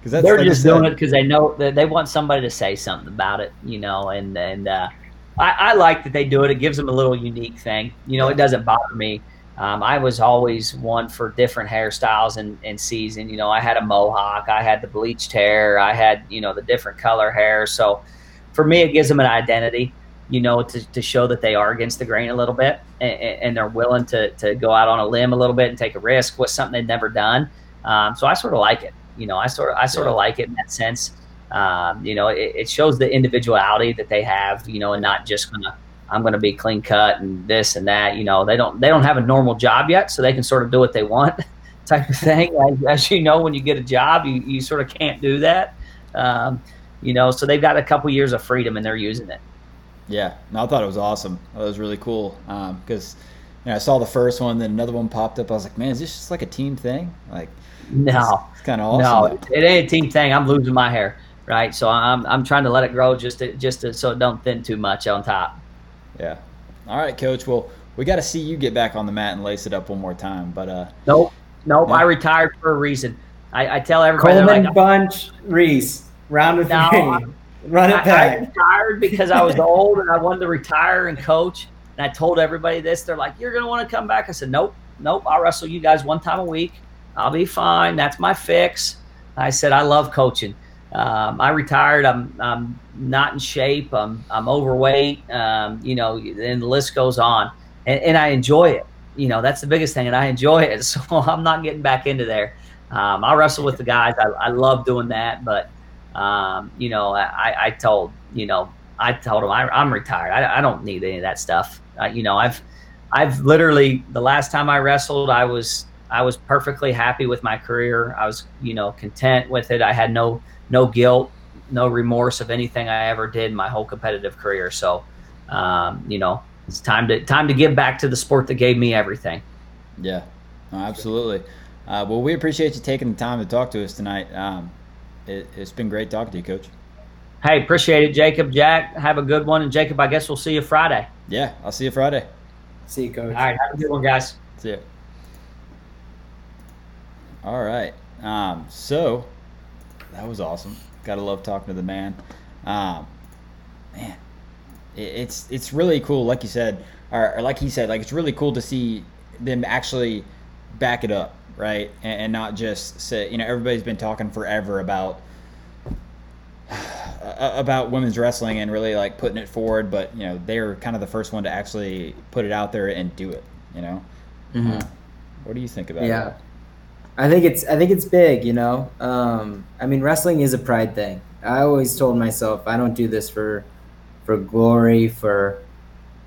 Because they're like just doing it because they know that they want somebody to say something about it, you know. And and uh, I, I, like that they do it. It gives them a little unique thing. You know, it doesn't bother me. Um, I was always one for different hairstyles and, in season. You know, I had a mohawk, I had the bleached hair, I had, you know, the different color hair. So for me, it gives them an identity, you know, to, to show that they are against the grain a little bit and, and they're willing to, to go out on a limb a little bit and take a risk with something they've never done. Um, so I sort of like it. You know, I sort of, I sort yeah. of like it in that sense. Um, you know, it, it shows the individuality that they have, you know, and not just going to I'm going to be clean cut and this and that. You know, they don't they don't have a normal job yet, so they can sort of do what they want, [LAUGHS] type of thing. As, as you know, when you get a job, you, you sort of can't do that. Um, you know, so they've got a couple years of freedom and they're using it. Yeah, no, I thought it was awesome. It was really cool because um, you know, I saw the first one, then another one popped up. I was like, man, is this just like a team thing? Like, no, it's, it's kind of awesome. No, it ain't a team thing. I'm losing my hair, right? So I'm I'm trying to let it grow just to, just to, so it don't thin too much on top. Yeah. All right, coach. Well, we got to see you get back on the mat and lace it up one more time. But uh, nope, nope. I retired for a reason. I, I tell everybody. Coleman, like, Bunch, Reese, round of no, three. Run it back. I, I retired because I was [LAUGHS] old and I wanted to retire and coach. And I told everybody this. They're like, "You're gonna want to come back." I said, "Nope, nope. I'll wrestle you guys one time a week. I'll be fine. That's my fix." I said, "I love coaching." Um, I retired. I'm, I'm not in shape. I'm, I'm overweight. Um, you know, and the list goes on. And, and, I enjoy it. You know, that's the biggest thing. And I enjoy it. [LAUGHS] So I'm not getting back into there. Um, I wrestle with the guys. I, I love doing that. But, um, you know, I, I told, you know, I told them I, am retired. I, I, don't need any of that stuff. Uh, you know, I've, I've literally, the last time I wrestled, I was, I was perfectly happy with my career. I was, you know, content with it. I had no, no guilt, no remorse of anything I ever did in my whole competitive career. So, um, you know, it's time to time to give back to the sport that gave me everything. Yeah, absolutely. Uh, well, we appreciate you taking the time to talk to us tonight. Um, it, has been great talking to you, Coach. Hey, appreciate it, Jacob. Jack, have a good one, and Jacob, I guess we'll see you Friday. Yeah, I'll see you Friday. See you, Coach. All right, have a good one, guys. See you. All right. Um, so that was awesome. Gotta love talking to the man. Um, man, it, it's it's really cool. Like you said, or, or, like he said, like it's really cool to see them actually back it up, right? And, and not just say, you know, everybody's been talking forever about [SIGHS] about women's wrestling and really like putting it forward, but you know they're kind of the first one to actually put it out there and do it. You know, mm-hmm. uh, what do you think about yeah. That? I think it's I think it's big, you know. Um, I mean, wrestling is a pride thing. I always told myself I don't do this for for glory, for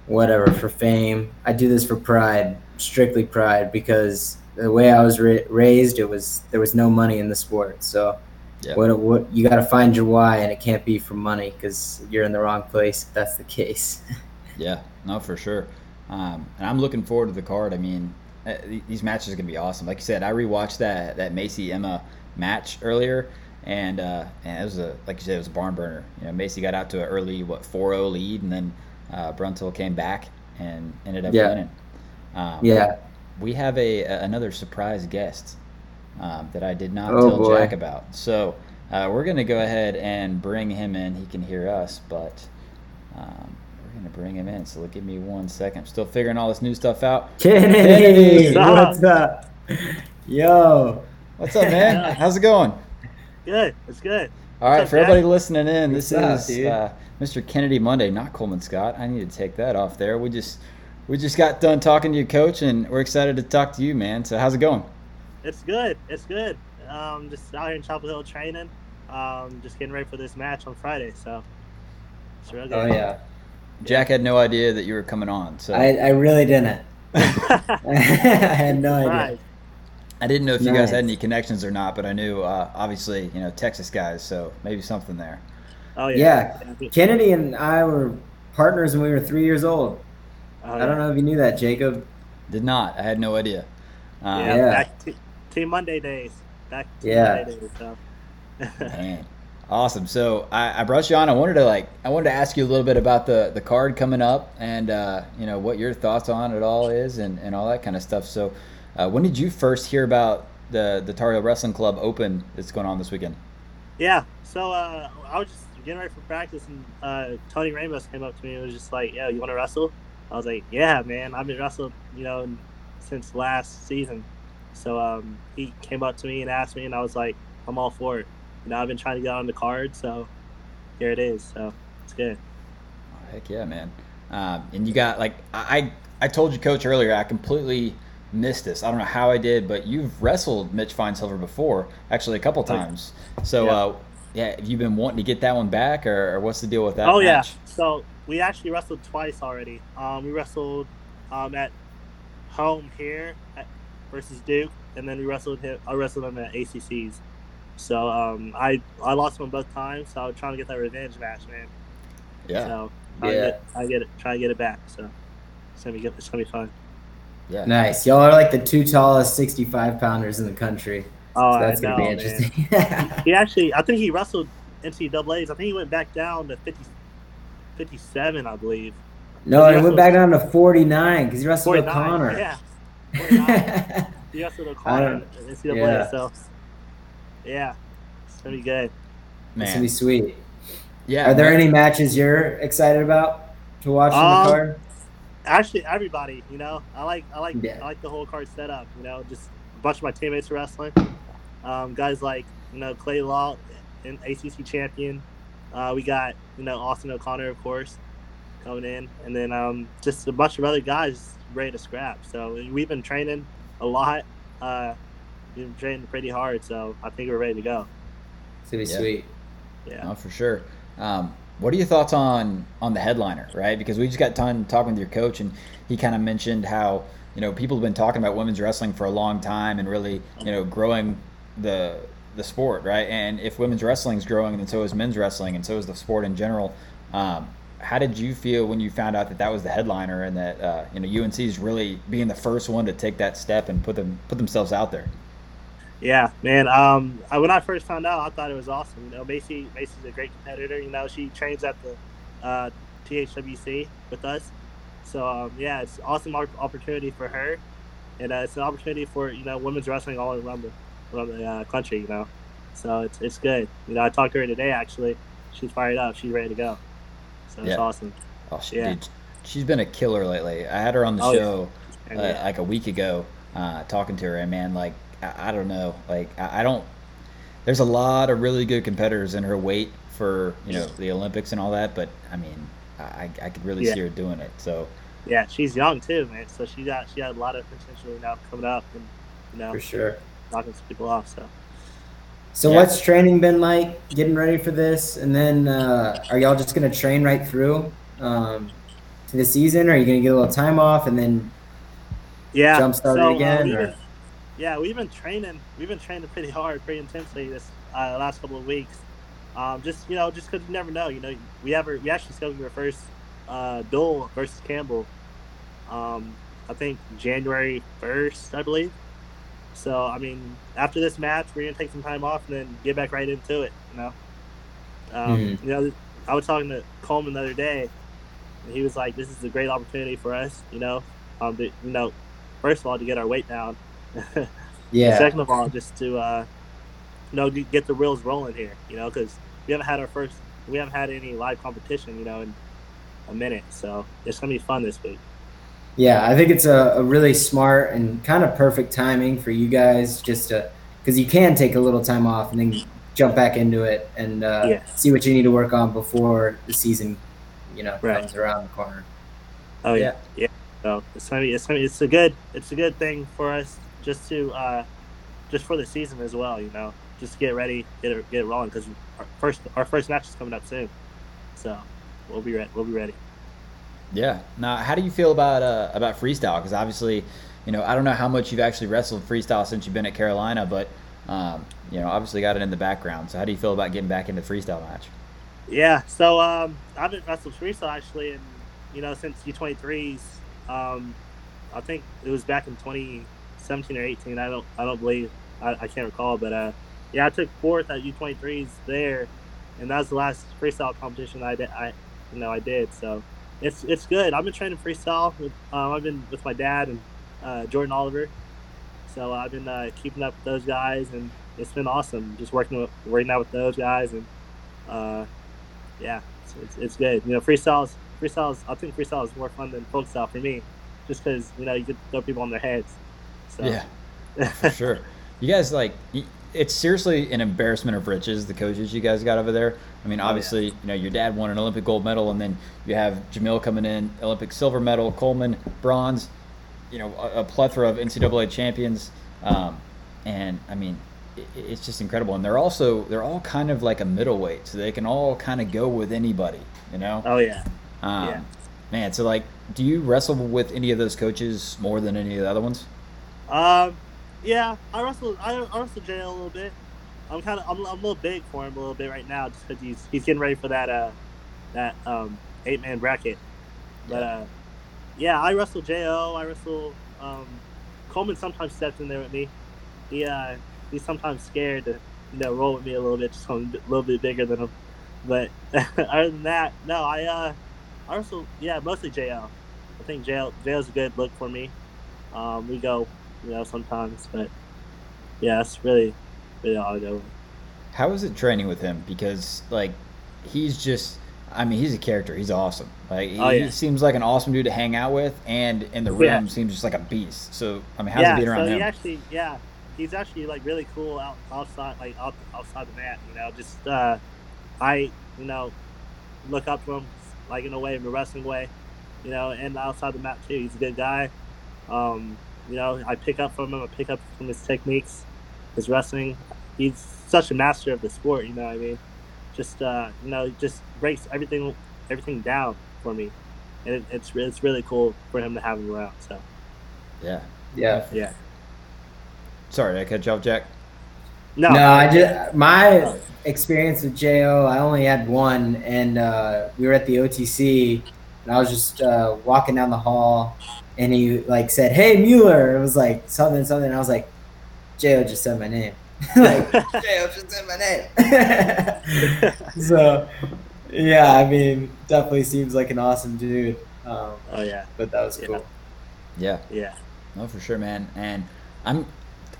whatever, for fame. I do this for pride, strictly pride, because the way I was ra- raised, it was there was no money in the sport. So Yeah. What, what you got to find your why, and it can't be for money because you're in the wrong place. If that's the case. [LAUGHS] Yeah, no, for sure. Um, and I'm looking forward to the card. I mean, uh, these matches are gonna be awesome. Like you said, I rewatched that that Macy Emma match earlier, and uh, and it was a like you said, it was a barn burner. You know, Macy got out to an early what 4-0 lead, and then uh, Bruntil came back and ended up Yeah. winning. Um, yeah. we have a, a another surprise guest um, that I did not Oh, tell boy. Jack about. So uh, we're gonna go ahead and bring him in. He can hear us, but um, gonna bring him in. So give me one second. I'm still figuring all this new stuff out. Kennedy, Kennedy, what's up? Yo. What's up, man? [LAUGHS] How's it going? Good. It's good. All right, up, for Jack? everybody listening in, this What's up, is dude? uh, Mr. Kennedy Monday, not Coleman Scott. I need to take that off there. We just we just got done talking to you, Coach, and we're excited to talk to you, man. So how's it going? It's good. It's good. Um, just out here in Chapel Hill training. Um, just getting ready for this match on Friday. So it's real good. Oh yeah. Jack had no idea that you were coming on, so I, I really didn't. [LAUGHS] [LAUGHS] I had no idea. Right. I didn't know if you guys had any connections or not, but I knew uh, obviously you know Texas guys, so maybe something there. Oh yeah. Yeah. Kennedy and I were partners when we were three years old. Oh, I don't know if you knew that, Jacob. Did not. I had no idea. Um, Yeah. Yeah. Back to Team Monday days. Back to Yeah. Monday days. So. [LAUGHS] Man, awesome. So I, I brought you on. I wanted to like I wanted to ask you a little bit about the the card coming up and uh, you know what your thoughts on it all is and, and all that kind of stuff. So uh, when did you first hear about the the Tar Heel Wrestling Club Open that's going on this weekend? Yeah. So uh, I was just getting ready for practice, and uh, Tony Ramos came up to me and was just like, "Yeah, you want to wrestle?" I was like, "Yeah, man. I've been wrestling, you know, since last season." So um, he came up to me and asked me, and I was like, "I'm all for it." Know, I've been trying to get on the card, so here it is. So it's good. Oh, heck yeah, man. Um, and you got like I I told you, Coach, earlier. I completely missed this. I don't know how I did, but you've wrestled Mitch Finesilver before, actually a couple times. So Yeah. uh, yeah, have you been wanting to get that one back, or, or what's the deal with that? oh yeah. So we actually wrestled twice already. Um, we wrestled um, at home here at, versus Duke, and then we wrestled him. I wrestled him at ACCs. So um, I I lost him both times. So I was trying to get that revenge match, man. Yeah. So I Yeah. get I get it. Try to get it back. So it's gonna be good. It's gonna be fun. Yeah. Nice. Y'all are like the two tallest 65 pounders in the country. Oh, So that's I know, gonna be interesting. [LAUGHS] He actually, I think he wrestled NCAA's. I think he went back down to 50, 57, I believe. no, He he went back down to 49 because he wrestled 49. O'Connor. Yeah. [LAUGHS] He wrestled I O'Connor in NCAA. yeah. So yeah, it's gonna be good. That's gonna be sweet. Yeah. Are there man. any matches you're excited about to watch on Um, the card? Actually, everybody, you know, I like I like Yeah. I like the whole card setup. You know, just a bunch of my teammates are wrestling. Um, guys like you know Clay Lautt, an ACC champion. Uh, we got you know Austin O'Connor, of course, coming in, and then um, just a bunch of other guys ready to scrap. So we've been training a lot. Uh, we've been training pretty hard, so I think we're ready to go. It's gonna be Yeah. sweet. Yeah. No, for sure. Um, what are your thoughts on on the headliner, right? Because we just got done talking with your coach, and he kind of mentioned how you know people have been talking about women's wrestling for a long time and really you know growing the the sport, right? And if women's wrestling is growing, then so is men's wrestling, and so is the sport in general. Um, how did you feel when you found out that that was the headliner and that uh, you know UNC is really being the first one to take that step and put them put themselves out there? Yeah, man. Um, I, when I first found out, I thought it was awesome. You know, Macy, Macy's a great competitor. You know, she trains at the uh, THWC with us. So um, yeah, it's an awesome op- opportunity for her, and uh, it's an opportunity for you know women's wrestling all around the around the uh, country. You know, so it's it's good. You know, I talked to her today actually. She's fired up. She's ready to go. So it's Yeah. awesome. Oh, she, Yeah. dude, she's been a killer lately. I had her on the Oh, show. Uh, yeah. like a week ago, uh, talking to her, and man, like I, I don't know, like I, I don't. There's a lot of really good competitors in her weight for you know the Olympics and all that, but I mean, I, I could really Yeah. see her doing it. So yeah, she's young too, man. So she got she had a lot of potential you know coming up and you know For sure. knocking some people off. So. So Yeah. what's training been like? Getting ready for this, and then uh, are y'all just gonna train right through um, to the season? Or are you gonna get a little time off and then yeah Jumpstart it so, uh, again, we've or- been- yeah we've been training we've been training pretty hard pretty intensely this uh, last couple of weeks. Um, just you know, just because you never know. You know, we ever we actually scheduled our first uh, duel versus Campbell. Um, I think January first, I believe. So I mean, after this match, we're gonna take some time off and then get back right into it. You know, um, Mhm. you know, I was talking to Coleman the other day, and he was like, "This is a great opportunity for us." You know, um, to, you know, first of all, to get our weight down. [LAUGHS] Yeah. Second of all, just to uh, you know get the reels rolling here. You know, because we haven't had our first, we haven't had any live competition. You know, in a minute, so it's gonna be fun this week. Yeah, I think it's a, a really smart and kind of perfect timing for you guys just to, because you can take a little time off and then jump back into it and uh, Yeah. see what you need to work on before the season, you know, Right. comes around the corner. Oh yeah, yeah. So it's gonna be, it's gonna be, it's a good, it's a good thing for us just to, uh, just for the season as well. You know, just to get ready, get it, get it rolling because our first, our first match is coming up soon. So we'll be ready. We'll be ready. Yeah. Now, how do you feel about uh, about freestyle? Because obviously, you know, I don't know how much you've actually wrestled freestyle since you've been at Carolina, but um, you know, obviously got it in the background. So, how do you feel about getting back into freestyle match? Yeah. So um, I've been wrestled freestyle actually, and you know, since U23s, um, I think it was back in 2017 or 18. I don't, I don't believe, I, I can't recall, but uh, yeah, I took fourth at U23s there, and that was the last freestyle competition I did. I, you know, I did. So it's it's good. I've been training freestyle. With, um, I've been with my dad and uh, Jordan Oliver. So I've been uh, keeping up with those guys, and it's been awesome. Just working with working out with those guys, and uh, yeah, it's, it's, it's good. You know, freestyles, freestyles. I think freestyle is more fun than folk style for me, just because you know you get throw people on their heads. So Yeah, for sure. You guys like it's seriously an embarrassment of riches. The coaches you guys got over there. I mean, Oh, yeah. obviously, you know, your dad won an Olympic gold medal, and then you have Jamil coming in, Olympic silver medal, Coleman bronze. You know, a, a plethora of NCAA champions, um, and I mean, i it's just incredible. And they're also they're all kind of like a middleweight, so they can all kind of go with anybody. You know. oh yeah, Um, yeah. Man, so like, do you wrestle with any of those coaches more than any of the other ones? Um, yeah, I wrestled. I, I wrestled Jay a little bit. I'm kind of. I'm, I'm a little big for him a little bit right now, just because he's he's getting ready for that uh that um eight man bracket. But uh, yeah, I wrestle Jo. I wrestle um Coleman. Sometimes steps in there with me. He uh he's sometimes scared to you know roll with me a little bit, just a little bit bigger than him. But [LAUGHS] other than that, no, I uh I wrestle. Yeah, mostly Jo. I think Jo Jo's a good look for me. Um, we go you know, sometimes. But yeah, that's really, really all I go with. How is it training with him? Because like, he's just. I mean, he's a character. He's awesome. Like, he, Oh, yeah. he seems like an awesome dude to hang out with, and in the room Yeah. seems just like a beast. So, I mean, how's yeah, it being around so him? he actually, yeah, he's actually like really cool out outside, like out, outside the mat. You know, just uh, I, you know, look up to him like in a way, in a wrestling way, you know, and outside the mat too. He's a good guy. Um, you know, I pick up from him. I pick up from his techniques, his wrestling. He's such a master of the sport. You know what I mean? Just uh, you know, just breaks everything, everything down for me, and it, it's it's really cool for him to have him around. So yeah. Yeah. yeah. Sorry, did I catch you off, Jack? No, No, I just my experience with Jo, I only had one, and uh, we were at the OTC, and I was just uh, walking down the hall, and he like said, "Hey Mueller," it was like something, something. I was like, Jo just said my name. [LAUGHS] like [LAUGHS] Jo just said my name. [LAUGHS] so, yeah, I mean, definitely seems like an awesome dude. Um, Oh yeah, but that was Yeah. cool. Yeah. yeah. No, for sure, man. And I'm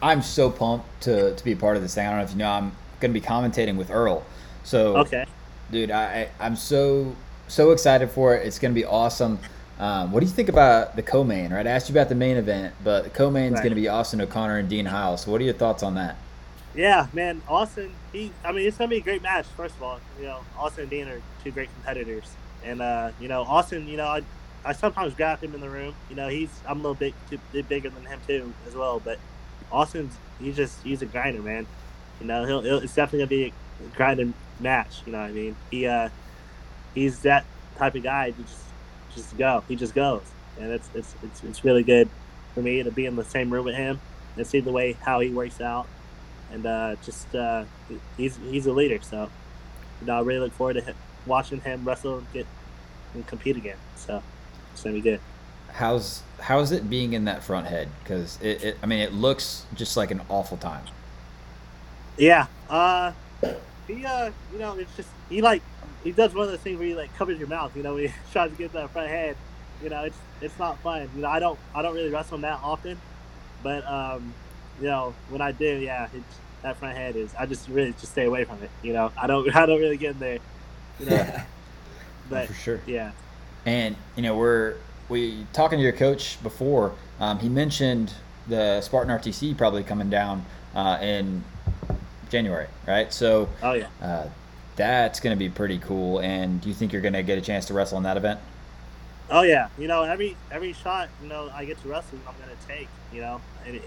I'm so pumped to, to be a part of this thing. I don't know if you know, I'm gonna be commentating with Earl. So Okay. dude, I, I I'm so so excited for it. It's gonna be awesome. Um, what do you think about the co-main? Right, I asked you about the main event, but the co-main is Right. gonna be Austin O'Connor and Dean Heil. So what are your thoughts on that? Yeah, man, Austin. He, I mean, it's gonna be a great match. First of all, you know, Austin and Dean are two great competitors, and uh, you know, Austin. You know, I, I sometimes grab him in the room. You know, he's I'm a little bit too bit bigger than him too as well, but Austin's he's just he's a grinder, man. You know, he'll, he'll it's definitely gonna be a grinding match. You know what I mean? He uh, he's that type of guy to just just go. He just goes, and it's it's it's, it's really good for me to be in the same room with him and see the way how he works out and uh, just uh, he's he's a leader. So you know, I really look forward to him, watching him wrestle and get and compete again. So it's gonna be good. How's how's it being in that front head? Because it, it, I mean, it looks just like an awful time. Yeah. Uh, he uh, you know, it's just he like he does one of those things where he like covers your mouth. You know, he [LAUGHS] tries to get that front head. You know, it's it's not fun. You know, I don't I don't really wrestle him that often, but um, you know, when I do, yeah, it's, that front head is. I just really just stay away from it. You know, I don't [LAUGHS] I don't really get in there. You know, but for sure. yeah. And you know, we're we talking to your coach before. Um, he mentioned the Spartan RTC probably coming down uh, in January, right? So, Oh yeah. uh, that's going to be pretty cool. And do you think you're going to get a chance to wrestle in that event? Oh yeah, you know every every shot you know I get to wrestle, I'm gonna take. You know,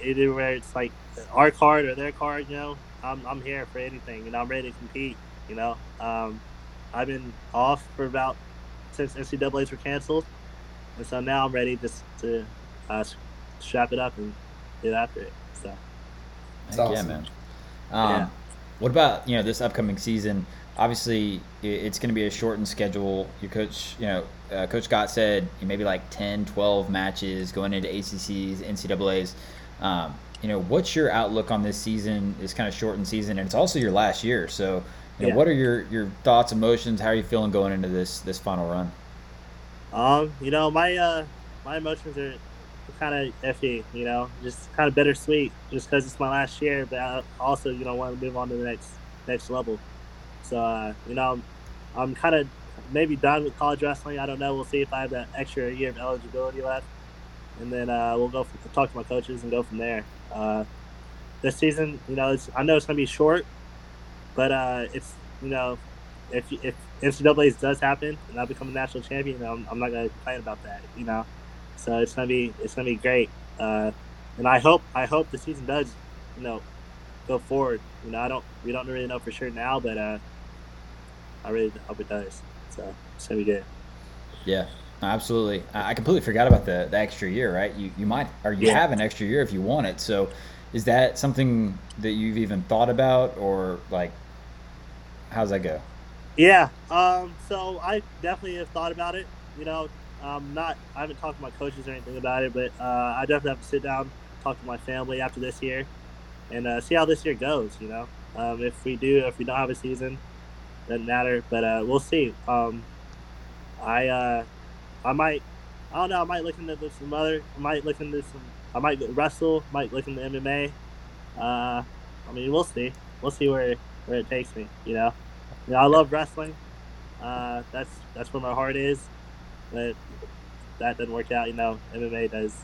either where it's like our card or their card, you know, I'm I'm here for anything. You know, I'm ready to compete. You know, um, I've been off for about since NCAA's were canceled, and so now I'm ready just to uh, strap it up and get after it. So That's Heck yeah, awesome. man. Um, Yeah. What about you know this upcoming season? Obviously, it's going to be a shortened schedule. Your coach, you know, uh, Coach Scott said maybe like 10, 12 matches going into ACCs, NCAA's. Um, you know, what's your outlook on this season? This kind of shortened season, and it's also your last year. So, you know, Yeah. what are your your thoughts, emotions? How are you feeling going into this this final run? Um, you know, my uh, my emotions are kind of iffy. You know, just kind of bittersweet, just because it's my last year. But I also, you know, want to move on to the next next level. So, uh, you know, I'm, I'm kind of maybe done with college wrestling. I don't know. We'll see if I have that extra year of eligibility left, and then uh, we'll go talk to my coaches and go from there. Uh, this season, you know, I know it's gonna be short, but uh, it's you know, if if NCAA's does happen and I become a national champion, I'm, I'm not gonna complain about that, you know. So it's gonna be it's gonna be great, uh, and I hope I hope the season does, you know, go forward. You know, I don't we don't really know for sure now, but uh, I really hope it does. So it's gonna be good. Yeah, absolutely. I completely forgot about the, the extra year, right? You you might or you Yeah. have an extra year if you want it. So, is that something that you've even thought about, or like, how's that go? Yeah. Um. So I definitely have thought about it. You know, um, not I haven't talked to my coaches or anything about it, but uh, I definitely have to sit down, talk to my family after this year, and uh, see how this year goes. You know, um, if we do, if we don't have a season, doesn't matter. But uh, we'll see. Um, I uh, I might. I don't know. I might look into some other. I might look into some. I might wrestle. Might look into MMA. Uh, I mean, we'll see. We'll see where where it takes me. You know. You know, I love wrestling. Uh, that's that's where my heart is. But that doesn't work out. You know, MMA does.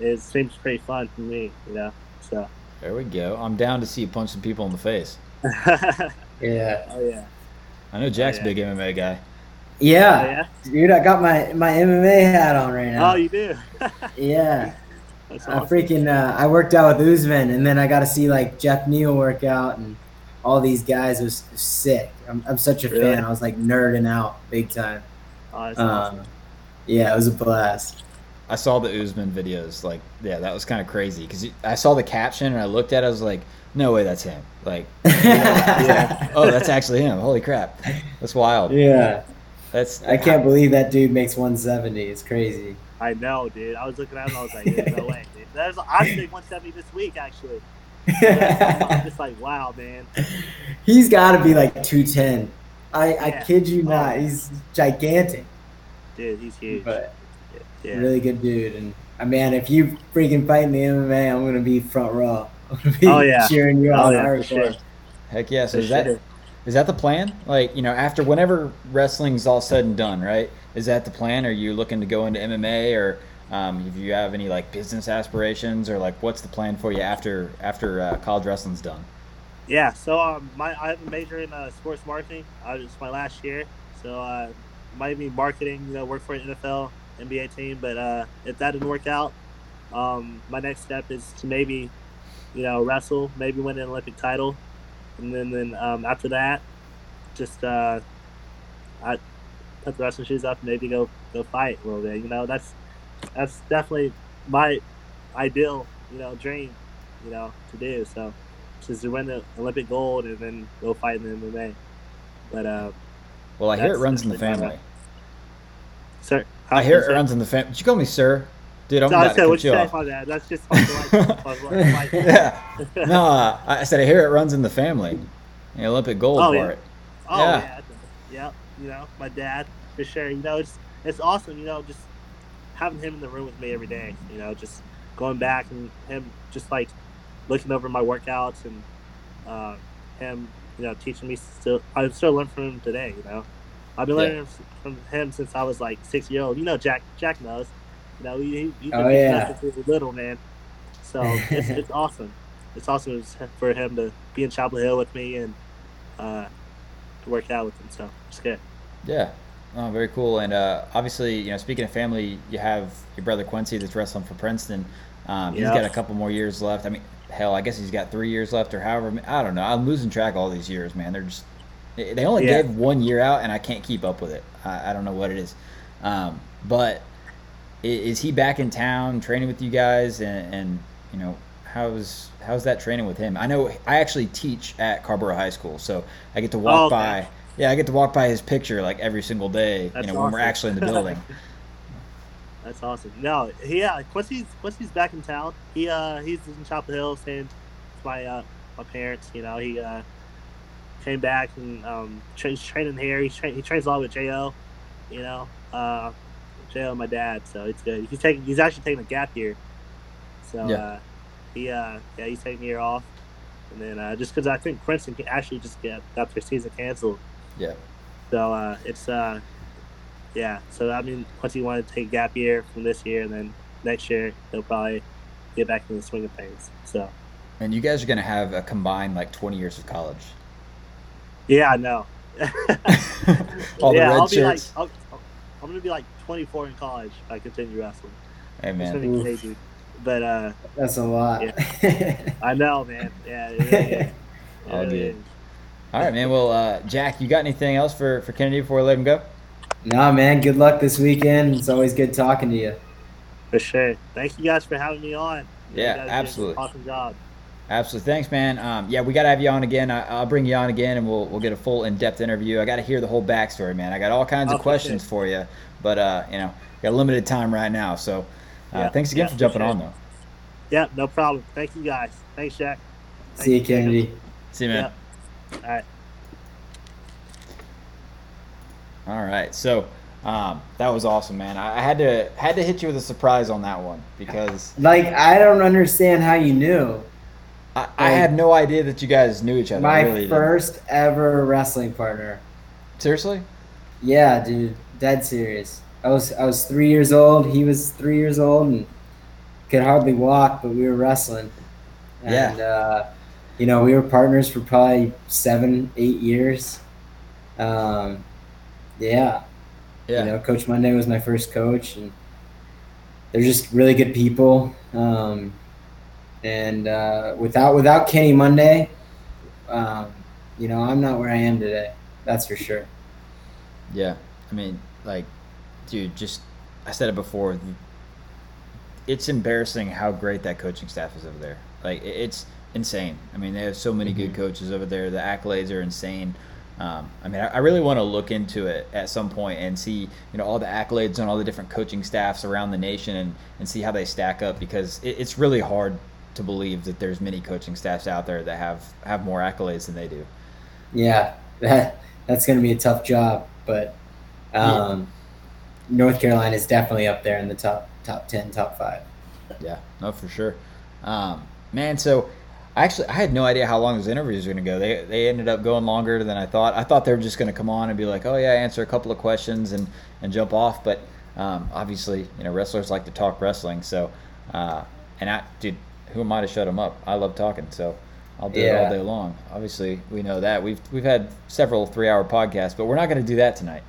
It seems pretty fun for me. You know, so. There we go. I'm down to see you punch some people in the face. [LAUGHS] Yeah. Oh Yeah. Yeah. I know Jack's a yeah. big MMA guy. Oh, Yeah. yeah. Dude, I got my, my MMA hat on right now. Oh, you do. [LAUGHS] yeah. [LAUGHS] That's I awesome. freaking uh, I worked out with Usman, and then I got to see like Geoff Neal work out and all these guys. It was sick. I'm, I'm such a Really? fan. I was like nerding out big time. Oh, that's Um, awesome. yeah, it was a blast. I saw the Usman videos. Like, yeah, that was kind of crazy because I saw the caption and I looked at it. I was like, no way, that's him. Like, [LAUGHS] yeah. oh, that's actually him. Holy crap, that's wild. yeah. That's I can't believe that dude makes 170. It's crazy. I know, dude. I was looking at him. I was like, "There's no [LAUGHS] way, dude." There's, I'm big 170 this week, actually. [LAUGHS] I'm just like, wow, man. He's got to be like 210. I, I kid you Oh, not. He's gigantic, Dude, he's huge. but yeah. really good dude. And uh, man, if you freaking fight in the MMA, I'm gonna be front row. [LAUGHS] I'm gonna be Oh, yeah. cheering you Oh, on yeah, sure. Heck yeah. So For is that sure. is that the plan? Like, you know, after whenever wrestling's all said and done, right? Is that the plan? Are you looking to go into MMA or um, if you have any like business aspirations or like what's the plan for you after after uh, college wrestling's done? Yeah, so um, my I have a major in uh, sports marketing. Uh, it's my last year, so uh, might be marketing. You know, work for an NFL, NBA team. But uh, if that didn't work out, um, my next step is to maybe, you know, wrestle, maybe win an Olympic title, and then then um, after that, just uh, I put the wrestling shoes up, and maybe go go fight a little bit. You know, that's that's definitely my ideal, you know, dream, you know, to do. So is to win the Olympic gold and then go fight in the MMA. But uh, Well, I hear it runs in the family. sir, I hear it runs in the family. Did you call me sir? Dude, I'm No, about I to said cut what you off. my bad. That's just my life. [LAUGHS] my life. [LAUGHS] Yeah. No, uh, I said I hear it runs in the family. The Olympic gold Oh, yeah. part. Oh Yeah. yeah, yeah. You know, my dad for sure. You know, it's it's awesome. You know, just having him in the room with me every day. You know, just going back and him just like looking over my workouts and uh, him, you know, teaching me still. I still learn from him today. You know, I've been Yeah. learning from him since I was like six year old. You know, Jack Jack knows. You know, he, he, he's been Oh, yeah. since he was little man. So it's, [LAUGHS] it's awesome. It's awesome for him to be in Chapel Hill with me and uh, to work out with him. So it's good. Yeah. Oh, very cool. And uh, obviously, you know, speaking of family, you have your brother Quincy that's wrestling for Princeton. Um, He's Yeah. got a couple more years left. I mean, hell, I guess he's got three years left or however. I don't know. I'm losing track all these years, man. They're just they only Yeah. gave one year out, and I can't keep up with it. I, I don't know what it is. Um, but is he back in town training with you guys? And, and you know, how's how's that training with him? I know I actually teach at Carrboro High School, so I get to walk Oh, okay. by. Yeah, I get to walk by his picture like every single day. That's you know, when we're actually in the building. [LAUGHS] [LAUGHS] That's awesome. No, he, yeah, Quincy's Quincy's back in town. He uh he's in Chapel Hill staying with my uh my parents. You know, he uh came back and um tra- training here. He's tra- he trains a lot with Jo. You know, uh Jo my dad. So it's good. He's taking he's actually taking a gap year. So Yeah. uh he uh yeah he's taking a year off. And then uh, just because I think Princeton can actually just get got their season canceled. Yeah. So uh, it's uh, yeah. So I mean, once he wanted to take a gap year from this year, and then next year he'll probably get back in the swing of things. So And you guys are gonna have a combined like 20 years of college. Yeah, I know. [LAUGHS] All the yeah, red I'll be like, shirts. I'll, I'm gonna be like 24 in college if I continue wrestling. hey man. crazy. But uh, That's a lot. [LAUGHS] I know, man. Yeah, it really is. [LAUGHS] All good. All right, man. Well, uh, Jack, you got anything else for for Kennedy before we let him go? nah, man. Good luck this weekend. It's always good talking to you. For sure. Thank you guys for having me on. Yeah, guys did an absolutely. Awesome job. Absolutely. Thanks, man. Um, yeah, we got to have you on again. I, I'll bring you on again, and we'll we'll get a full in depth interview. I got to hear the whole backstory, man. I got all kinds Oh, of questions sure. for you, but uh, you know, got limited time right now. So, uh, Yeah, thanks again yeah, for for jumping sure. on, though. Yeah, no problem. Thank you guys. Thanks, Jack. See you, Thank Jacob. Kennedy. See you, man. All right. All right. So, um, that was awesome, man. I, I had to had to hit you with a surprise on that one because Like, I don't understand how you knew. I, I had no idea that you guys knew each other. My really didn't. first ever wrestling partner. Seriously? Yeah, dude, dead serious. I was I was three years old. He was three years old and could hardly walk, but we were wrestling. Yeah. And uh, you know, we were partners for probably seven, eight years. Um, yeah, Yeah. you know, Coach Monday was my first coach, and they're just really good people. Um, and uh, without without Kenny Monday, um, you know, I'm not where I am today. That's for sure. Yeah, I mean, like, dude, just I said it before. It's embarrassing how great that coaching staff is over there. Like, it's insane. I mean, they have so many good coaches over there. The accolades are insane. Um, I mean, I, I really want to look into it at some point and see, you know, all the accolades on all the different coaching staffs around the nation and, and see how they stack up because it, it's really hard to believe that there's many coaching staffs out there that have have more accolades than they do. Yeah, that that's going to be a tough job, but um, North Carolina is definitely up there in the top top ten, top five. Yeah, no, for sure. Um, man, so I actually I had no idea how long those interviews were going to go. They they ended up going longer than I thought. I thought they were just going to come on and be like, oh yeah, answer a couple of questions and and jump off. But um, obviously, you know, wrestlers like to talk wrestling. So, uh, and I, dude, who am I to shut them up? I love talking, so I'll do it all day long. Obviously, we know that we've we've had several three hour podcasts, but we're not going to do that tonight.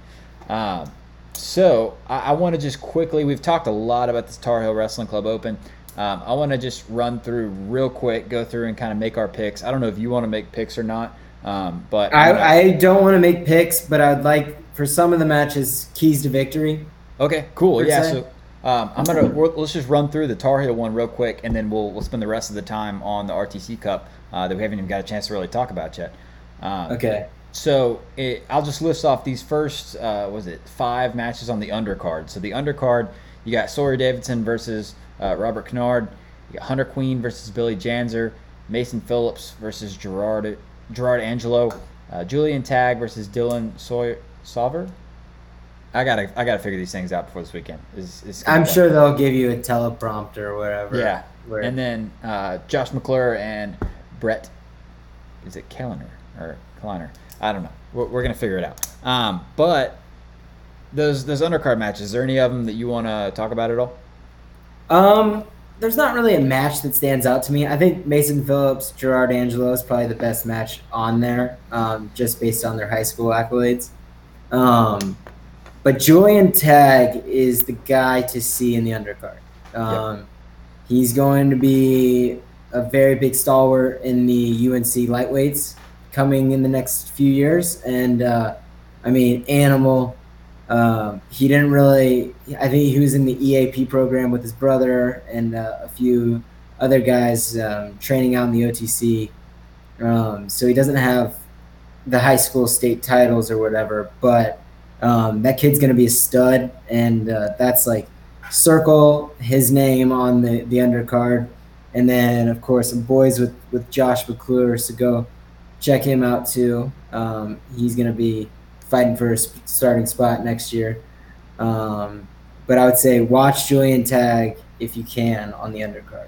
Um, so I, I want to just quickly. We've talked a lot about this Tar Heel Wrestling Club Open. Um, I want to just run through real quick, go through and kind of make our picks. I don't know if you want to make picks or not, um, but I'm gonna- I, I don't want to make picks, but I'd like for some of the matches keys to victory. okay, cool. Yeah. se. So um, I'm gonna let's just run through the Tar Heel one real quick, and then we'll we'll spend the rest of the time on the RTC Cup uh, that we haven't even got a chance to really talk about yet. Um, Okay. So it, I'll just list off these first, uh, was it five matches on the undercard? So the undercard, you got Sawyer Davidson versus uh, Robert Kennard. You got Hunter Queen versus Billy Janzer. Mason Phillips versus Gerard Gerard Angelo. Uh, Julian Tag versus Dylan Sawyer Sauver. I gotta I gotta figure these things out before this weekend. Is is I'm sure they'll give you a teleprompter or whatever. Yeah, Where, and then uh, Josh McClure and Brett. Is it Kellner or Kleiner? I don't know. We're, we're gonna figure it out. Um, but those those undercard matches. Is there any of them that you want to talk about at all? Um, there's not really a match that stands out to me. I think Mason Phillips, Gerard Angelo is probably the best match on there, um, just based on their high school accolades. Um, but Julian Tag is the guy to see in the undercard. Um, He's going to be a very big stalwart in the UNC lightweights coming in the next few years. And uh, I mean, animal. Um, he didn't really. I think he was in the EAP program with his brother and uh, a few other guys um, training out in the OTC. Um, so he doesn't have the high school state titles or whatever, but um, that kid's going to be a stud, and uh, that's like circle his name on the the undercard, and then of course boys with with Josh McClure, so go check him out too. Um, he's going to be fighting for a starting spot next year. Um, but I would say watch Julian Tag if you can on the undercard.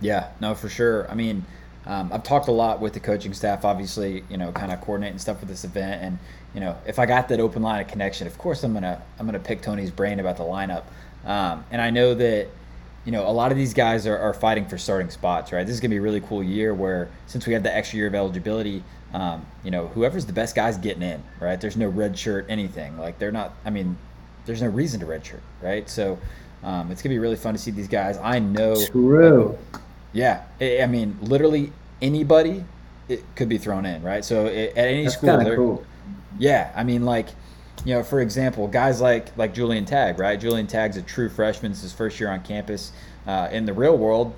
Yeah, no, for sure. I mean, um, I've talked a lot with the coaching staff, obviously, you know, kind of coordinating stuff for this event, and you know, if I got that open line of connection, of course, I'm gonna I'm gonna pick Tony's brain about the lineup, um, and I know that. You know, a lot of these guys are, are fighting for starting spots, right? This is gonna be a really cool year where, since we have the extra year of eligibility, um, you know, whoever's the best guy's getting in, right? There's no red shirt, anything. Like they're not. I mean, there's no reason to red shirt, right? So um, it's gonna be really fun to see these guys. I know. True. Yeah, I mean, literally anybody it could be thrown in, right? So it, at any That's school, kind of cool. Yeah, I mean, like, you know, for example, guys like like Julian Tag, right? Julian Tag's a true freshman. It's his first year on campus. Uh, in the real world,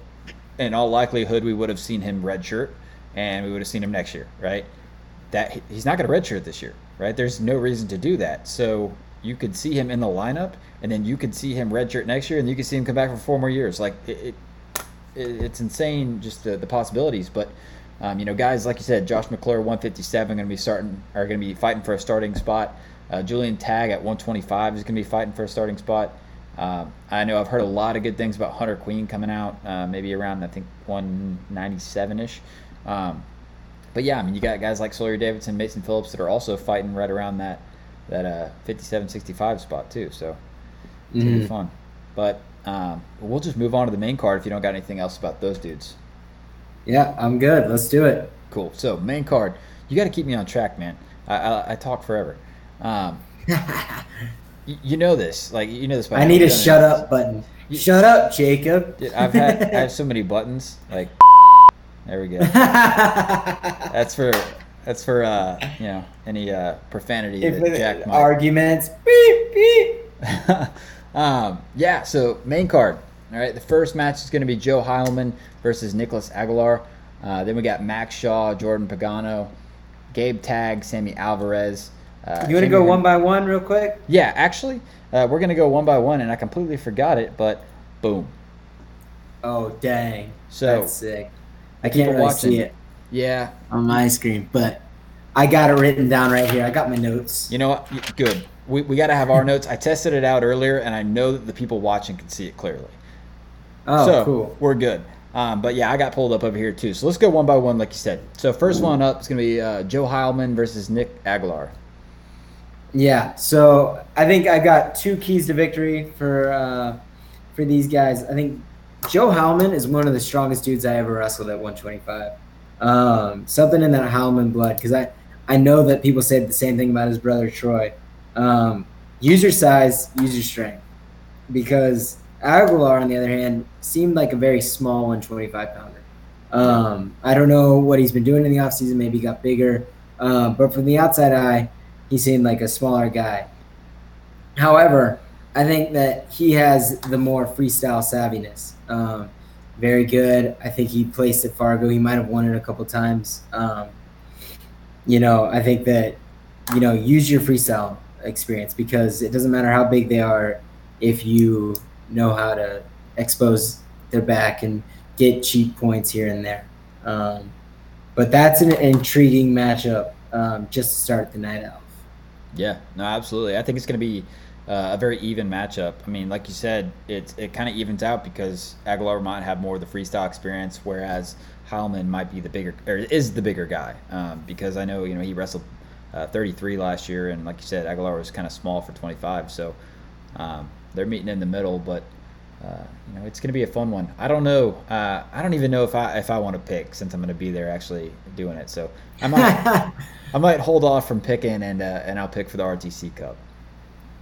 in all likelihood, we would have seen him redshirt, and we would have seen him next year, right? That he's not going to redshirt this year, right? There's no reason to do that. So you could see him in the lineup, and then you could see him redshirt next year, and you could see him come back for four more years. Like it, it, it it's insane, just the, the possibilities. But um, you know, guys like you said, Josh McClure, 157, going to be starting, are going to be fighting for a starting spot. Uh, Julian Tag at 125 is going to be fighting for a starting spot. Um, I know I've heard a lot of good things about Hunter Queen coming out, uh, maybe around I think 197 ish. Um, but yeah, I mean, you got guys like Sawyer Davidson, Mason Phillips that are also fighting right around that that uh, 57, 65 spot too. So it's gonna be Mhm. fun. But um, we'll just move on to the main card if you don't got anything else about those dudes. Yeah, I'm good. Let's do it. Cool. So main card, you got to keep me on track, man. I, I, I talk forever. Um, [LAUGHS] y- you know this, like you know this. by I need a shut up button. You- Shut up, Jacob. Dude, I've had I have so many buttons. Like [LAUGHS] there we go. [LAUGHS] That's for that's for uh, you know any uh, profanity if that Jack might. arguments. Beep, beep. um, yeah, so main card. All right, the first match is going to be Joe Heilman versus Nicholas Aguilar. Uh, then we got Max Shaw, Jordan Pagano, Gabe Tag, Sammy Alvarez. Uh, You want to go one by one real quick? Yeah, actually, uh, we're going to go one by one, and I completely forgot it, but boom. Oh, dang. So, That's sick. I can't really watching- see it yeah, on my screen, but I got it written down right here. I got my notes. you know what? Good. We, we got to have our notes. I tested it out earlier, and I know that the people watching can see it clearly. Oh, so cool. we're good. Um, but yeah, I got pulled up over here too. So let's go one by one, like you said. So first one up is going to be uh, Joe Heilman versus Nick Aguilar. Yeah, so I think I got two keys to victory for uh, for these guys. I think Joe Heilman is one of the strongest dudes I ever wrestled at 125. Um, something in that Heilman blood, because I I know that people say the same thing about his brother Troy. Um, use your size, use your strength, because Aguilar, on the other hand, seemed like a very small 125 pounder. Um, I don't know what he's been doing in the offseason. Maybe he got bigger, um, but from the outside eye he seemed like a smaller guy. However, I think that he has the more freestyle savviness. Um, very good. I think he placed at Fargo. He might have won it a couple times. Um, you know, I think that you know use your freestyle experience because it doesn't matter how big they are if you know how to expose their back and get cheap points here and there. Um, but that's an intriguing matchup um, just to start the night off. Yeah, no, absolutely. I think it's going to be uh, a very even matchup. I mean, like you said, it it kind of evens out because Aguilar might have more of the freestyle experience, whereas Heilman might be the bigger or is the bigger guy. Um, because I know you know he wrestled uh, 33 last year, and like you said, Aguilar was kind of small for 25. So um, they're meeting in the middle, but. Uh, you know, it's going to be a fun one. I don't know. Uh, I don't even know if I if I want to pick since I'm going to be there actually doing it. So I might [LAUGHS] I might hold off from picking and uh, and I'll pick for the RTC Cup.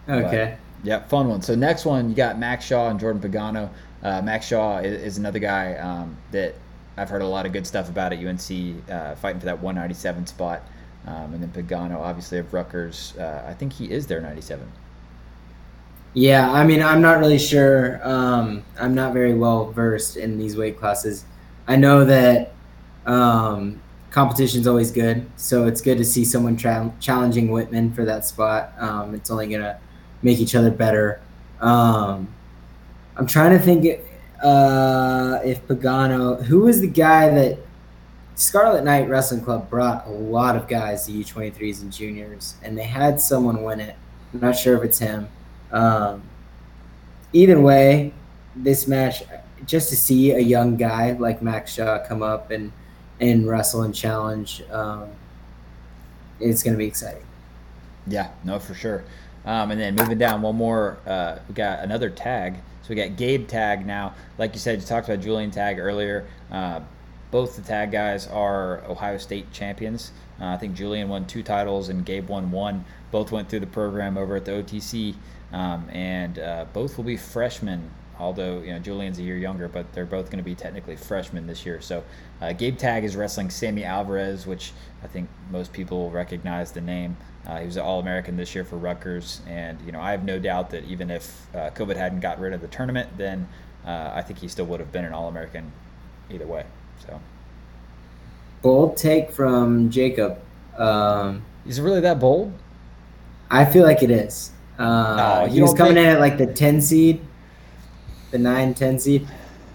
Okay. But, yeah, fun one. So next one, you got Max Shaw and Jordan Pagano. Uh, Max Shaw is, is another guy um, that I've heard a lot of good stuff about at UNC, uh, fighting for that 197 spot. Um, and then Pagano, obviously of Rutgers, uh, I think he is their 97. Yeah, I mean, I'm not really sure. Um, I'm not very well versed in these weight classes. I know that um, competition's always good, so it's good to see someone tra- challenging Whitman for that spot. Um, it's only gonna make each other better. Um, I'm trying to think uh, if Pagano, who was the guy that Scarlet Knight Wrestling Club brought a lot of guys to U23s and juniors, and they had someone win it. I'm not sure if it's him. Um, either way, this match, just to see a young guy like Max Shaw come up and and wrestle and challenge, um, it's going to be exciting. Yeah, no, for sure. Um, and then moving down one more, uh, we got another tag. So we got Gabe Tag now. Like you said, you talked about Julian Tag earlier. Uh, both the tag guys are Ohio State champions. Uh, I think Julian won two titles and Gabe won one. Both went through the program over at the OTC, um, and uh, both will be freshmen. Although you know Julian's a year younger, but they're both going to be technically freshmen this year. So uh, Gabe Tag is wrestling Sammy Alvarez, which I think most people will recognize the name. Uh, he was an All-American this year for Rutgers, and you know I have no doubt that even if uh, COVID hadn't got rid of the tournament, then uh, I think he still would have been an All-American either way. So bold take from Jacob. Um, is it really that bold? I feel like it is. Uh, Oh, he was coming think- in at like the 10 seed, the 9, 10 seed.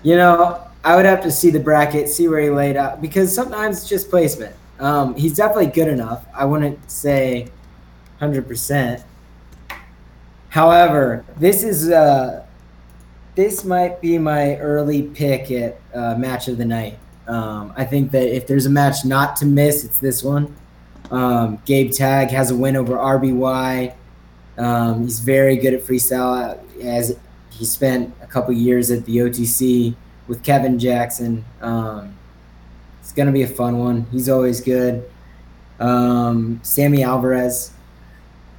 You know, I would have to see the bracket, see where he laid out, because sometimes it's just placement. Um, he's definitely good enough. I wouldn't say 100%. However, this is uh, this might be my early pick at uh, match of the night. Um, I think that if there's a match not to miss, it's this one. Um, Gabe Tag has a win over RBY. Um, he's very good at freestyle. As he spent a couple years at the OTC with Kevin Jackson. Um, it's gonna be a fun one. He's always good. Um, Sammy Alvarez.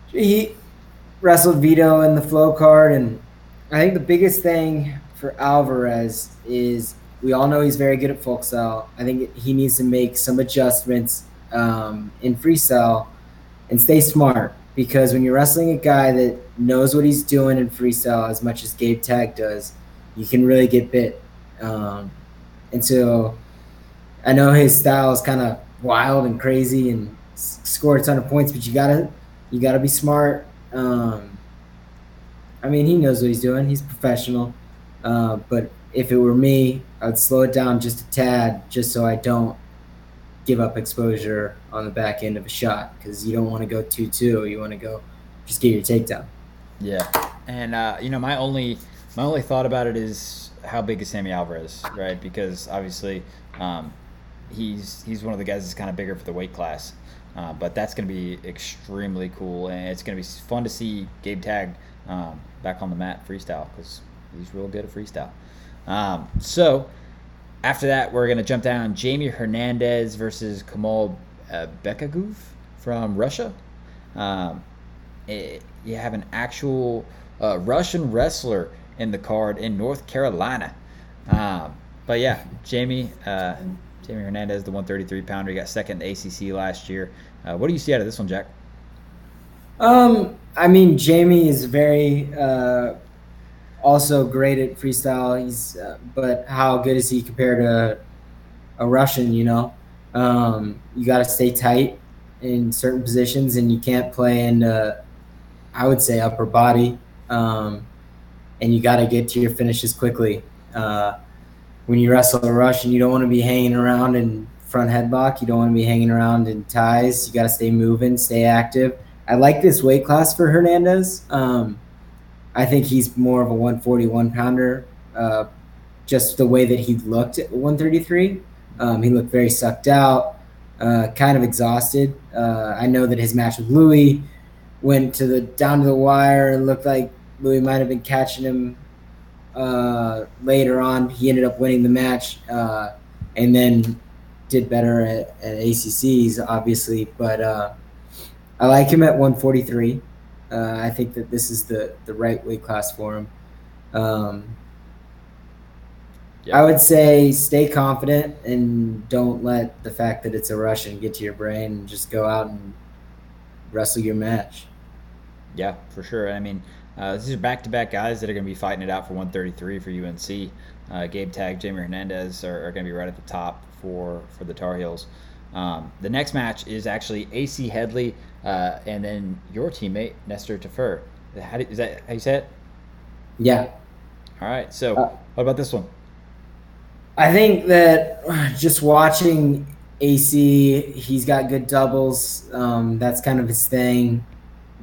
He wrestled Vito in the Flo card, and I think the biggest thing for Alvarez is we all know he's very good at folk. I think he needs to make some adjustments um, in freestyle and stay smart because when you're wrestling a guy that knows what he's doing in freestyle as much as Gabe Tag does, you can really get bit. Um, and so I know his style is kind of wild and crazy and score a ton of points, but you gotta you gotta be smart. Um, I mean, he knows what he's doing. He's professional. Uh, but if it were me, I'd slow it down just a tad, just so I don't give up exposure on the back end of a shot because you don't want to go two two. You want to go just get your takedown. Yeah, and uh, you know my only my only thought about it is how big is Sammy Alvarez, right? Because obviously um, he's he's one of the guys that's kind of bigger for the weight class, uh, but that's going to be extremely cool, and it's going to be fun to see Gabe Tag um, back on the mat freestyle because he's real good at freestyle. Um, so after that, we're going to jump down Jamie Hernandez versus Kamal uh, Bekagov from Russia. Um, eh, you have an actual uh, Russian wrestler in the card in North Carolina. Um, but yeah, Jamie uh, Jamie Hernandez, the 133 pounder, he got second in ACC last year. Uh, what do you see out of this one, Jack? Um, I mean, Jamie is very uh, also great at freestyle. He's, uh, but how good is he compared to a Russian? You know, um, you got to stay tight in certain positions, and you can't play in, uh, I would say, upper body. Um, and you got to get to your finishes quickly. Uh, when you wrestle a Russian, you don't want to be hanging around in front headlock. You don't want to be hanging around in ties. You got to stay moving, stay active. I like this weight class for Hernandez. Um, I think he's more of a 141 pounder. Uh, just the way that he looked at 133, um, he looked very sucked out, uh, kind of exhausted. Uh, I know that his match with Louis went to the down to the wire and looked like Louis might have been catching him uh, later on. He ended up winning the match uh, and then did better at, at ACCs, obviously. But uh, I like him at 143. Uh, I think that this is the, the right weight class for him. Um, yeah. I would say stay confident and don't let the fact that it's a Russian get to your brain and just go out and wrestle your match. Yeah, for sure. I mean, uh, these are back-to-back guys that are going to be fighting it out for 133 for UNC. Uh, Gabe Tag, Jamie Hernandez are, are going to be right at the top for for the Tar Heels. Um, the next match is actually AC Headlee uh, and then your teammate Nestor Tafur. How do, is that how you say it? Yeah. All right. So, uh, what about this one? I think that just watching AC, he's got good doubles. Um, that's kind of his thing.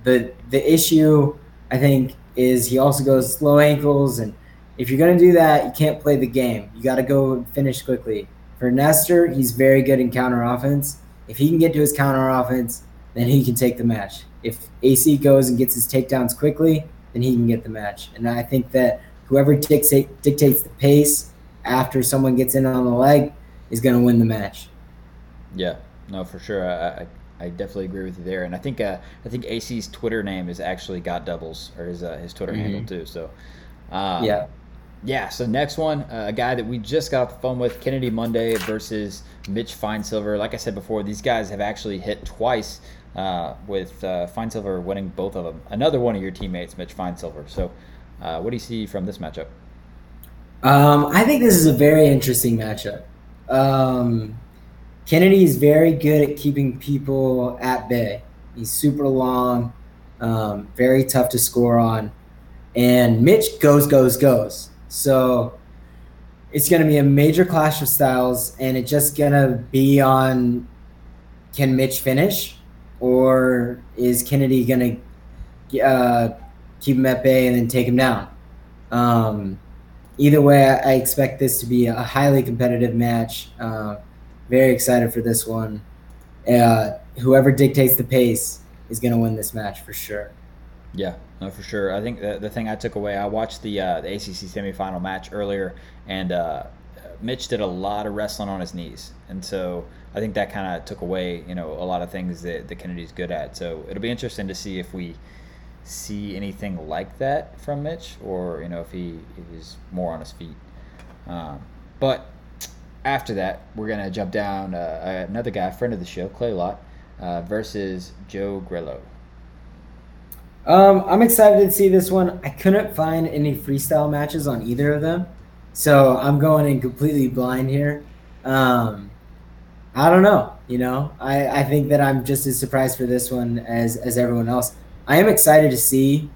The the issue I think is he also goes slow ankles, and if you're gonna do that, you can't play the game. You got to go finish quickly. For Nestor, he's very good in counter offense. If he can get to his counter offense, then he can take the match. If AC goes and gets his takedowns quickly, then he can get the match. And I think that whoever dictate, dictates the pace after someone gets in on the leg is going to win the match. Yeah, no, for sure. I, I, I definitely agree with you there. And I think uh, I think AC's Twitter name is actually got doubles or his uh, his Twitter mm-hmm. handle too. So um, yeah, yeah. So next one, uh, a guy that we just got off the phone with, Kennedy Monday versus Mitch Finesilver. Like I said before, these guys have actually hit twice uh, with uh, Finesilver winning both of them. Another one of your teammates, Mitch Finesilver. So, uh, what do you see from this matchup? Um, I think this is a very interesting matchup. Um, Kennedy is very good at keeping people at bay. He's super long, um, very tough to score on, and Mitch goes, goes, goes. So it's going to be a major clash of styles, and it's just going to be on can Mitch finish or is Kennedy going to uh, keep him at bay and then take him down? Um, either way, I expect this to be a highly competitive match. Uh, very excited for this one. Uh, whoever dictates the pace is going to win this match for sure. Yeah, no, for sure. I think the, the thing I took away, I watched the uh, the ACC semifinal match earlier, and uh, Mitch did a lot of wrestling on his knees, and so I think that kind of took away, you know, a lot of things that, that Kennedy's good at. So it'll be interesting to see if we see anything like that from Mitch, or you know, if he is more on his feet. Um, but after that, we're gonna jump down uh, another guy, friend of the show, Clay Lautt, uh, versus Joe Grillo. Um, I'm excited to see this one. I couldn't find any freestyle matches on either of them, so I'm going in completely blind here. Um, I don't know. You know, I, I think that I'm just as surprised for this one as as everyone else. I am excited to see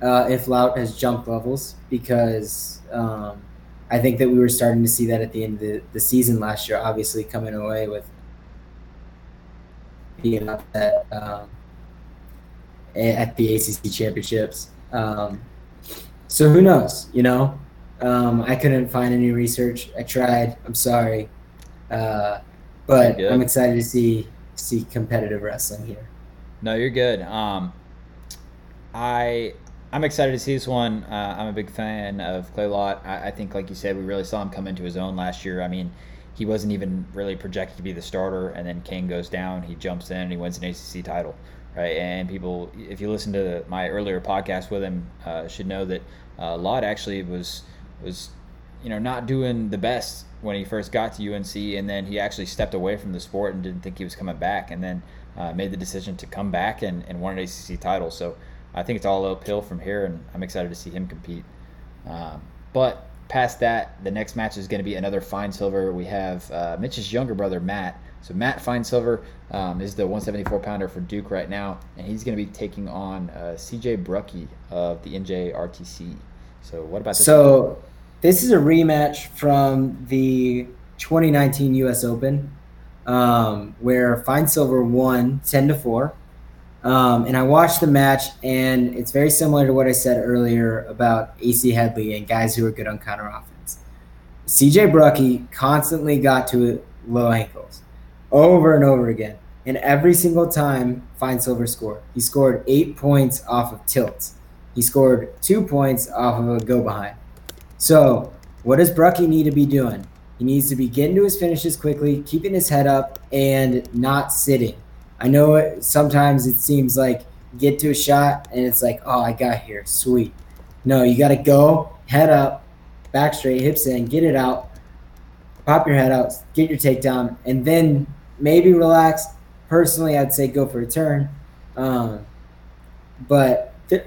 uh, if Lautt has jumped levels because um, I think that we were starting to see that at the end of the, the season last year. Obviously, coming away with being up at um, at the ACC championships. Um, so who knows? You know, um, I couldn't find any research. I tried. I'm sorry. Uh, but I'm excited to see see competitive wrestling here. No, you're good. Um, I I'm excited to see this one. Uh, I'm a big fan of Clay Lautt. I, I, think, like you said, we really saw him come into his own last year. I mean, he wasn't even really projected to be the starter, and then Kane goes down, he jumps in, and he wins an ACC title, right? And people, if you listen to my earlier podcast with him, uh, should know that uh, Lautt actually was was you know not doing the best when he first got to UNC, and then he actually stepped away from the sport and didn't think he was coming back. And then uh, made the decision to come back and, and won an ACC title. So I think it's all uphill from here, and I'm excited to see him compete. Um, but past that, the next match is going to be another Finesilver. We have uh, Mitch's younger brother, Matt. So Matt Finesilver um, is the 174 pounder for Duke right now, and he's going to be taking on uh, CJ Brucky of the NJRTC. So what about this? So one? this is a rematch from the 2019 U.S. Open, um, where Finesilver won 10 to four. Um, and I watched the match, and it's very similar to what I said earlier about AC Headlee and guys who are good on counter offense. CJ Brucky constantly got to low ankles over and over again. And every single time Finesilver scored, he scored eight points off of tilts. He scored two points off of a go behind. So, what does Brucky need to be doing? He needs to be getting to his finishes quickly, keeping his head up, and not sitting. I know it, sometimes it seems like get to a shot and it's like, oh, I got here, sweet. No, you got to go, head up, back straight, hips in, get it out, pop your head out, get your takedown, and then maybe relax. Personally, I'd say go for a turn. Um, but th-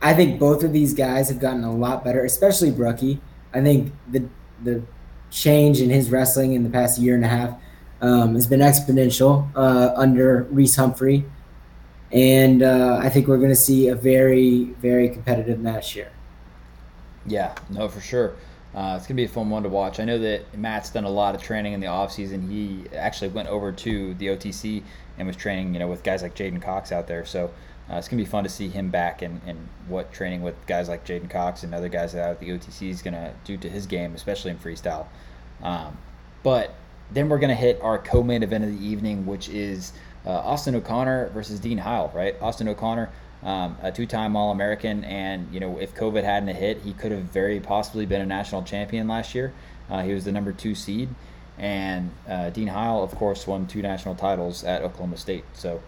I think both of these guys have gotten a lot better, especially Brucky. I think the the change in his wrestling in the past year and a half um, has been exponential uh, under Reese Humphrey, and uh, I think we're going to see a very, very competitive match here. Yeah, no, for sure. Uh, it's going to be a fun one to watch. I know that Matt's done a lot of training in the offseason. He actually went over to the OTC and was training, you know, with guys like J'den Cox out there. So uh, it's going to be fun to see him back and, and what training with guys like J'den Cox and other guys out at the OTC is going to do to his game, especially in freestyle. Um, but then we're going to hit our co-main event of the evening, which is uh, Austin O'Connor versus Dean Heil, right? Austin O'Connor, um, a two-time All-American, and you know if COVID hadn't hit, he could have very possibly been a national champion last year. Uh, he was the number two seed, and uh, Dean Heil, of course, won two national titles at Oklahoma State. So,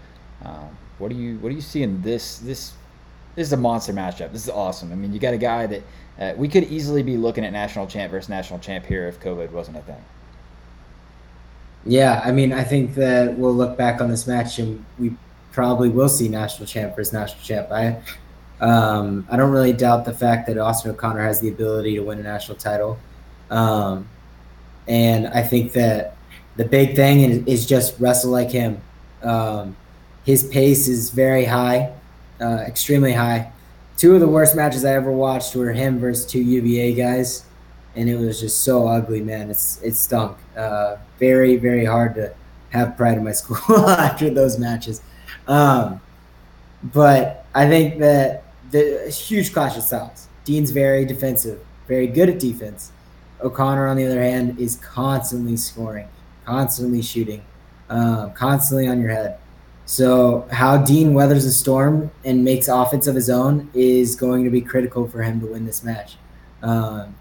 um, what do you what do you see in this this? This is a monster matchup. This is awesome. I mean, you got a guy that uh, we could easily be looking at national champ versus national champ here if COVID wasn't a thing. Yeah, I mean, I think that we'll look back on this match and we probably will see national champ versus national champ. I, um, I don't really doubt the fact that Austin O'Connor has the ability to win a national title, um, and I think that the big thing is, just wrestle like him. Um, his pace is very high, uh, extremely high. Two of the worst matches I ever watched were him versus two UVA guys and it was just so ugly, man. It's it stunk. Uh, very very hard to have pride in my [LAUGHS] school after those matches. Um, but I think that the huge clash of styles. Dean's very defensive, very good at defense. O'Connor, on the other hand, is constantly scoring, constantly shooting, um, constantly on your head. So how Dean weathers the storm and makes offense of his own is going to be critical for him to win this match. Um,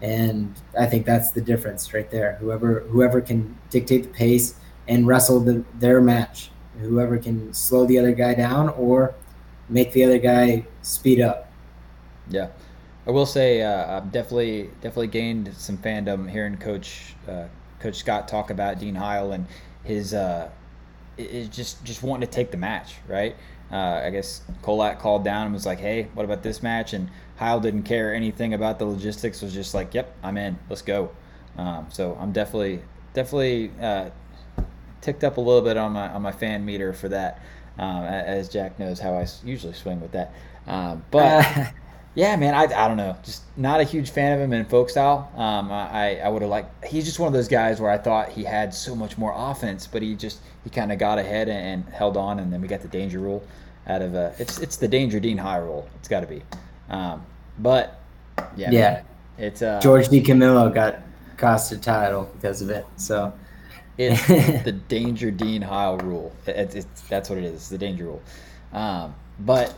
and I think that's the difference right there. Whoever whoever can dictate the pace and wrestle the, their match, whoever can slow the other guy down or make the other guy speed up. Yeah, I will say uh, I've definitely definitely gained some fandom hearing Coach uh, Coach Scott talk about Dean Heil and his uh, is just just wanting to take the match, right? Uh, I guess Kolat called down and was like, "Hey, what about this match?" And Heil didn't care anything about the logistics. Was just like, "Yep, I'm in. Let's go." Um, so I'm definitely definitely uh, ticked up a little bit on my on my fan meter for that. Um, as Jack knows how I usually swing with that. Um, but [LAUGHS] yeah, man, I, I don't know. Just not a huge fan of him in folk style. Um, I I would have liked. He's just one of those guys where I thought he had so much more offense, but he just he kind of got ahead and, and, held on, and then we got the danger rule out of uh, it's it's the danger Dean Heil rule. It's got to be. Um, but yeah, yeah, man, it's uh, George Camillo got cost a title because of it. So it's [LAUGHS] the danger Dean Heil rule. It, it's that's what it is. It's the danger rule. Um, but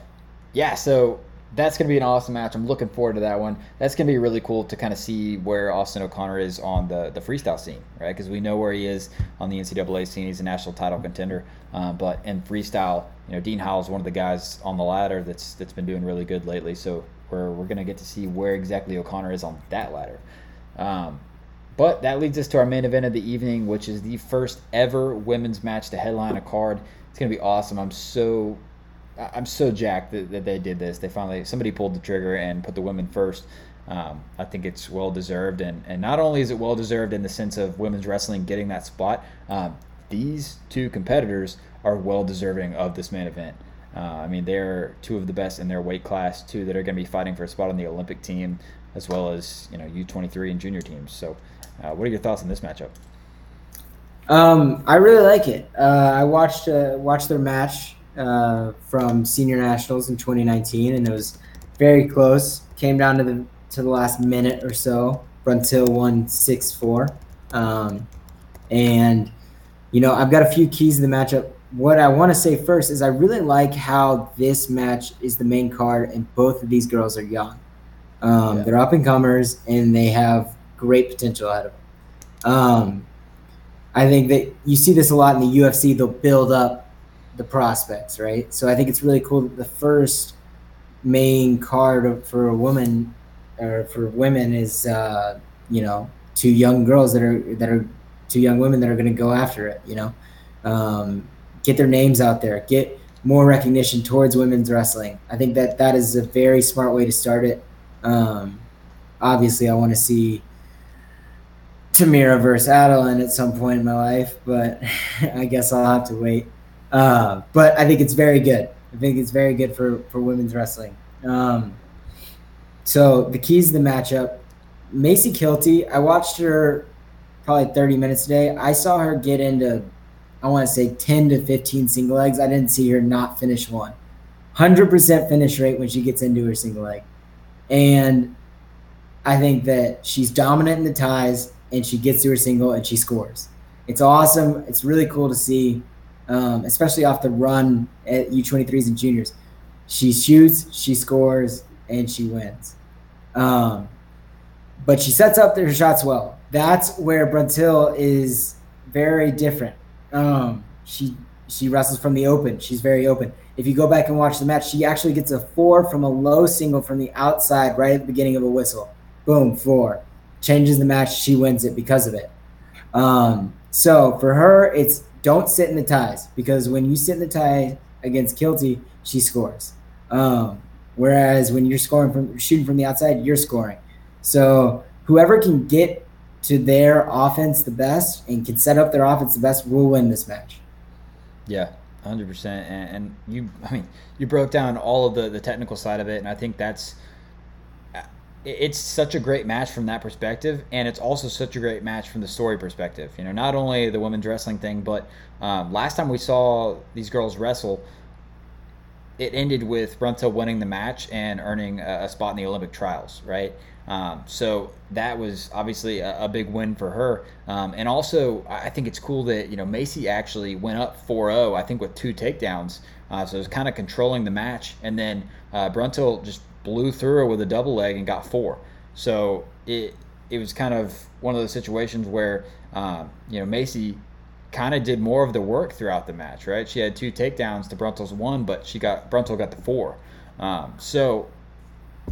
yeah, so that's going to be an awesome match. I'm looking forward to that one. That's going to be really cool to kind of see where Austin O'Connor is on the, the freestyle scene, right? Because we know where he is on the NCAA scene. He's a national title contender. Uh, but in freestyle, you know, Dean Heil is one of the guys on the ladder that's that's been doing really good lately. So we're, we're going to get to see where exactly O'Connor is on that ladder. Um, but that leads us to our main event of the evening, which is the first ever women's match to headline a card. It's gonna be awesome. I'm so I'm so jacked that, that they did this. They finally somebody pulled the trigger and put the women first. Um, I think it's well deserved, and, and not only is it well deserved in the sense of women's wrestling getting that spot, um, these two competitors are well deserving of this main event. Uh, I mean, they're two of the best in their weight class, two that are going to be fighting for a spot on the Olympic team, as well as you know U23 and junior teams. So, uh, what are your thoughts on this matchup? Um, I really like it. Uh, I watched uh, watched their match uh, from senior nationals in 2019, and it was very close. Came down to the to the last minute or so. Bruntil won six four, um, and you know I've got a few keys to the matchup. What I want to say first is I really like how this match is the main card, and both of these girls are young. Um, Yeah. They're up and comers, and they have great potential ahead of them. Um, I think that you see this a lot in the UFC. They'll build up the prospects, right? So I think it's really cool that the first main card for a woman or for women is, uh, you know, two young girls that are that are two young women that are going to go after it. You know, um, get their names out there, get more recognition towards women's wrestling. I think that that is a very smart way to start it. Um, obviously, I want to see Tamyra versus Adeline at some point in my life, but [LAUGHS] I guess I'll have to wait. Uh, but I think it's very good. I think it's very good for, for women's wrestling. Um, so the keys to the matchup Macy Kilty, I watched her probably 30 minutes today. I saw her get into, I want to say 10 to 15 single legs. I didn't see her not finish one. 100% finish rate when she gets into her single leg. And I think that she's dominant in the ties and she gets to her single and she scores. It's awesome. It's really cool to see, um, especially off the run at U23s and juniors. She shoots, she scores, and she wins. Um, but she sets up her shots well. That's where Bruntil is very different. Um, she she wrestles from the open. She's very open. If you go back and watch the match, she actually gets a four from a low single from the outside right at the beginning of a whistle. Boom, four. Changes the match. She wins it because of it. Um, so for her, it's don't sit in the ties because when you sit in the tie against Kilty, she scores. Um, whereas when you're scoring from shooting from the outside, you're scoring. So whoever can get to their offense the best and can set up their offense the best will win this match. Yeah, hundred percent. And, you, I mean, you broke down all of the the technical side of it, and I think that's it's such a great match from that perspective, and it's also such a great match from the story perspective. You know, not only the women's wrestling thing, but um, last time we saw these girls wrestle, it ended with Bruntil winning the match and earning a, a spot in the Olympic trials, right? Um, so that was obviously a, a big win for her. Um, and also, I think it's cool that, you know, Macy actually went up 4 0, I think, with two takedowns. Uh, so it was kind of controlling the match. And then uh, Bruntil just blew through her with a double leg and got four. So it, it was kind of one of those situations where, um, you know, Macy kind of did more of the work throughout the match, right? She had two takedowns to Bruntil's one, but she got Bruntil got the four. Um, so,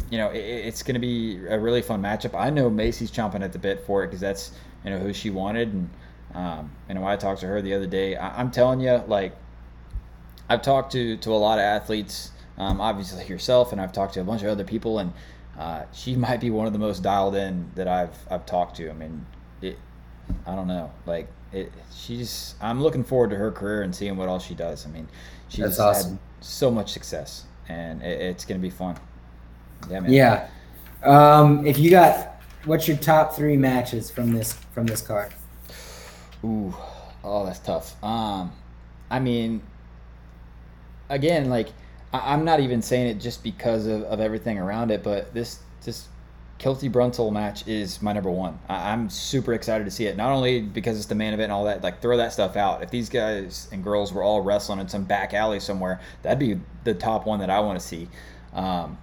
you know, it, it's going to be a really fun matchup. I know Macy's chomping at the bit for it because that's you know who she wanted, and um, you know I talked to her the other day. I, I'm telling you, like, I've talked to to a lot of athletes, um, obviously yourself, and I've talked to a bunch of other people, and uh, she [LAUGHS] might be one of the most dialed in that I've I've talked to. I mean, it, I don't know, like it. She's. I'm looking forward to her career and seeing what all she does. I mean, she's awesome. had so much success, and it, it's going to be fun. Yeah, man. Yeah. Um, if you got, what's your top three matches from this from this card? Ooh, oh, that's tough. Um, I mean, again, like I, I'm not even saying it just because of, of everything around it, but this this Kilty Bruntil match is my number one. I, I'm super excited to see it. Not only because it's the main event and all that, like throw that stuff out. If these guys and girls were all wrestling in some back alley somewhere, that'd be the top one that I want to see. Um,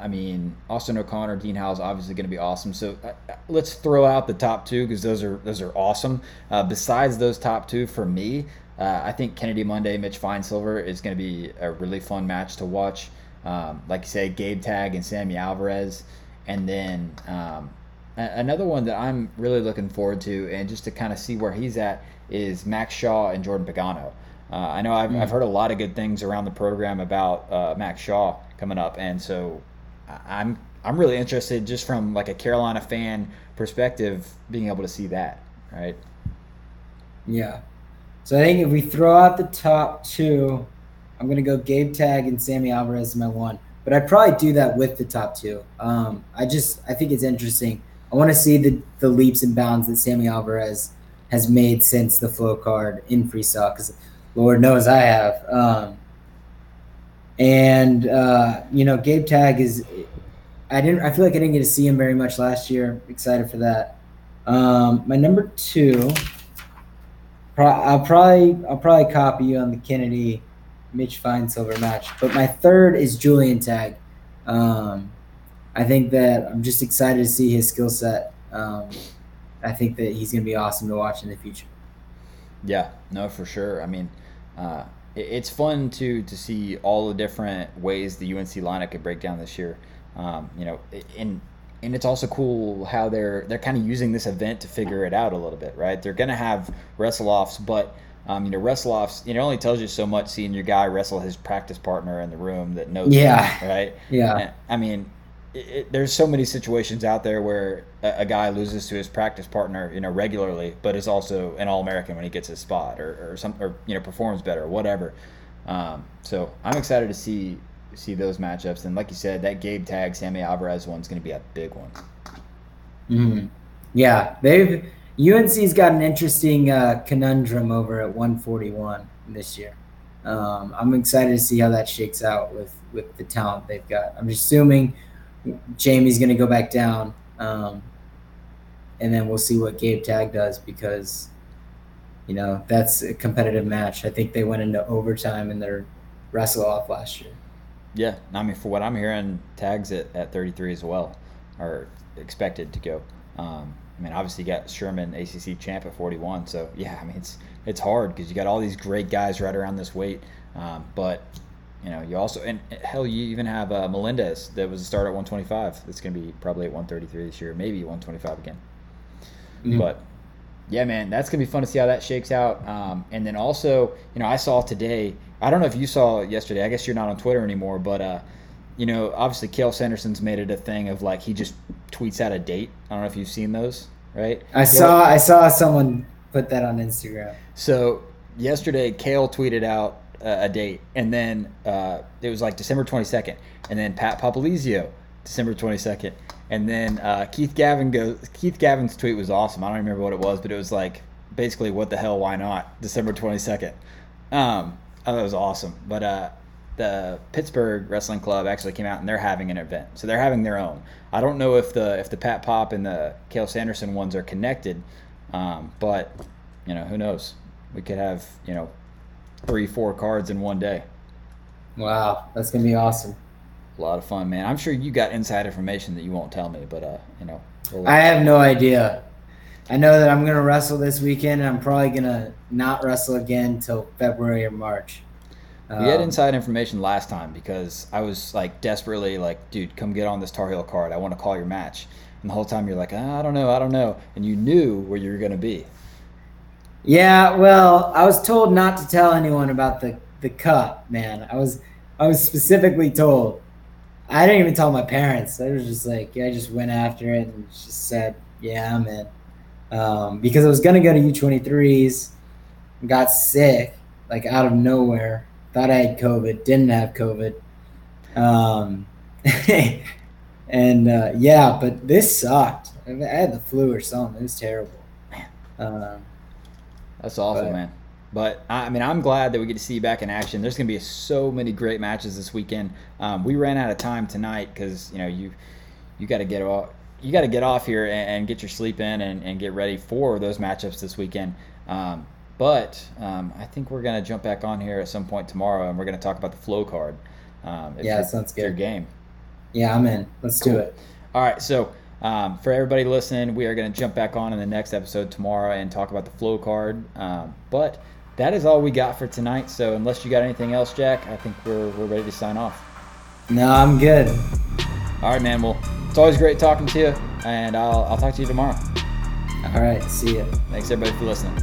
I mean, Austin O'Connor, Dean Heil is obviously going to be awesome. So uh, uh, let's throw out the top two because those are those are awesome. Uh, besides those top two, for me, uh, I think Kennedy Monday, Mitch Finesilver is going to be a really fun match to watch. Um, like you say, Gabe Tag and Sammy Alvarez, and then um, another one that I'm really looking forward to, and just to kind of see where he's at, is Max Shaw and Jordan Pagano. Uh, I know I've, mm. I've heard a lot of good things around the program about uh, Max Shaw coming up, and so I'm I'm really interested just from like a Carolina fan perspective, being able to see that, right? Yeah. So I think if we throw out the top two, I'm gonna go Gabe Tag and Sammy Alvarez as my one. But I'd probably do that with the top two. Um, I just I think it's interesting. I want to see the the leaps and bounds that Sammy Alvarez has made since the Flo card in freestyle because Lord knows I have. Um, and uh, you know, Gabe Tag is. I didn't. I feel like I didn't get to see him very much last year. Excited for that. Um, my number two. I'll probably I'll probably copy you on the Kennedy, Mitch Finesilver match. But my third is Julian Tag. Um, I think that I'm just excited to see his skill set. Um, I think that he's going to be awesome to watch in the future. Yeah, no, for sure. I mean, uh, it, it's fun to to see all the different ways the UNC lineup could break down this year. Um, you know, and and it's also cool how they're they're kind of using this event to figure it out a little bit, right? They're gonna have wrestle offs, but um, you know, wrestle offs. You know, only tells you so much seeing your guy wrestle his practice partner in the room that knows. Yeah. Him, right. Yeah. And, I mean, it, there's so many situations out there where a, a, guy loses to his practice partner, you know, regularly, but is also an All American when he gets his spot or, or some or you know performs better or whatever. Um, so I'm excited to see see those matchups, and like you said, that Gabe Tag Sammy Alvarez one's going to be a big one. Mm-hmm. Yeah, they've UNC's got an interesting uh, conundrum over at 141 this year. Um, I'm excited to see how that shakes out with with the talent they've got. I'm assuming Jamie's going to go back down. Um, and then we'll see what Gabe Tag does because, you know, that's a competitive match. I think they went into overtime in their wrestle off last year. Yeah. I mean, for what I'm hearing, Tags at, at 33 as well are expected to go. Um, I mean, obviously you got Sherman ACC champ at 41. So yeah, I mean, it's, it's hard because you got all these great guys right around this weight. Um, but you know, you also and hell, you even have uh, Melendez that was a start at 125. That's going to be probably at 133 this year, maybe 125 again. Mm-hmm. But yeah, man, that's going to be fun to see how that shakes out. Um, and then also, you know, I saw today. I don't know if you saw yesterday. I guess you're not on Twitter anymore, but uh, you know, obviously, Cael Sanderson's made it a thing of like he just tweets out a date. I don't know if you've seen those, right? I saw. I saw someone put that on Instagram. So yesterday, Cael tweeted out a date, and then uh, it was like December 22nd, and then Pat Popolizio, December 22nd, and then uh, Keith Gavin goes. Keith Gavin's tweet was awesome. I don't remember what it was, but it was like basically, "What the hell? Why not?" December 22nd. Um, Thought it was awesome. But uh, the Pittsburgh Wrestling Club actually came out and they're having an event, so they're having their own. I don't know if the if the Pat Pop and the Cael Sanderson ones are connected, um, but you know who knows. We could have you know three, four cards in one day. Wow, that's gonna be awesome. A lot of fun, man. I'm sure you got inside information that you won't tell me, but uh, you know. We'll I have no idea. I know that I'm gonna wrestle this weekend, and I'm probably gonna not wrestle again until February or March. We had um, inside information last time because I was like desperately like, dude, come get on this Tar Heel card. I want to call your match. And the whole time you're like, ah, I don't know, I don't know, and you knew where you were gonna be. Yeah, well, I was told not to tell anyone about the the cup, man. I was I was specifically told. I didn't even tell my parents. I was just like, I just went after it and just said, yeah, I'm in. Um, because I was gonna go to U23s, got sick like out of nowhere. Thought I had COVID, didn't have COVID. Um, [LAUGHS] and uh, yeah, but this sucked. I had the flu or something. It was terrible. Um, that's awful, but, man. But I mean, I'm glad that we get to see you back in action. There's going to be so many great matches this weekend. Um, we ran out of time tonight because you know you you got to get off you got to get off here and, and, get your sleep in and, and, get ready for those matchups this weekend. Um, but um, I think we're going to jump back on here at some point tomorrow and we're going to talk about the Flo card. Um, yeah, sounds good. Your game. Yeah, I'm in. Let's cool. do it. All right, so um, for everybody listening, we are going to jump back on in the next episode tomorrow and talk about the Flo card. Um, but that is all we got for tonight. So unless you got anything else, Jack, I think we're, we're ready to sign off. No, I'm good. All right, man. We'll it's always great talking to you, and I'll, I'll talk to you tomorrow. All right. See ya. Thanks everybody for listening.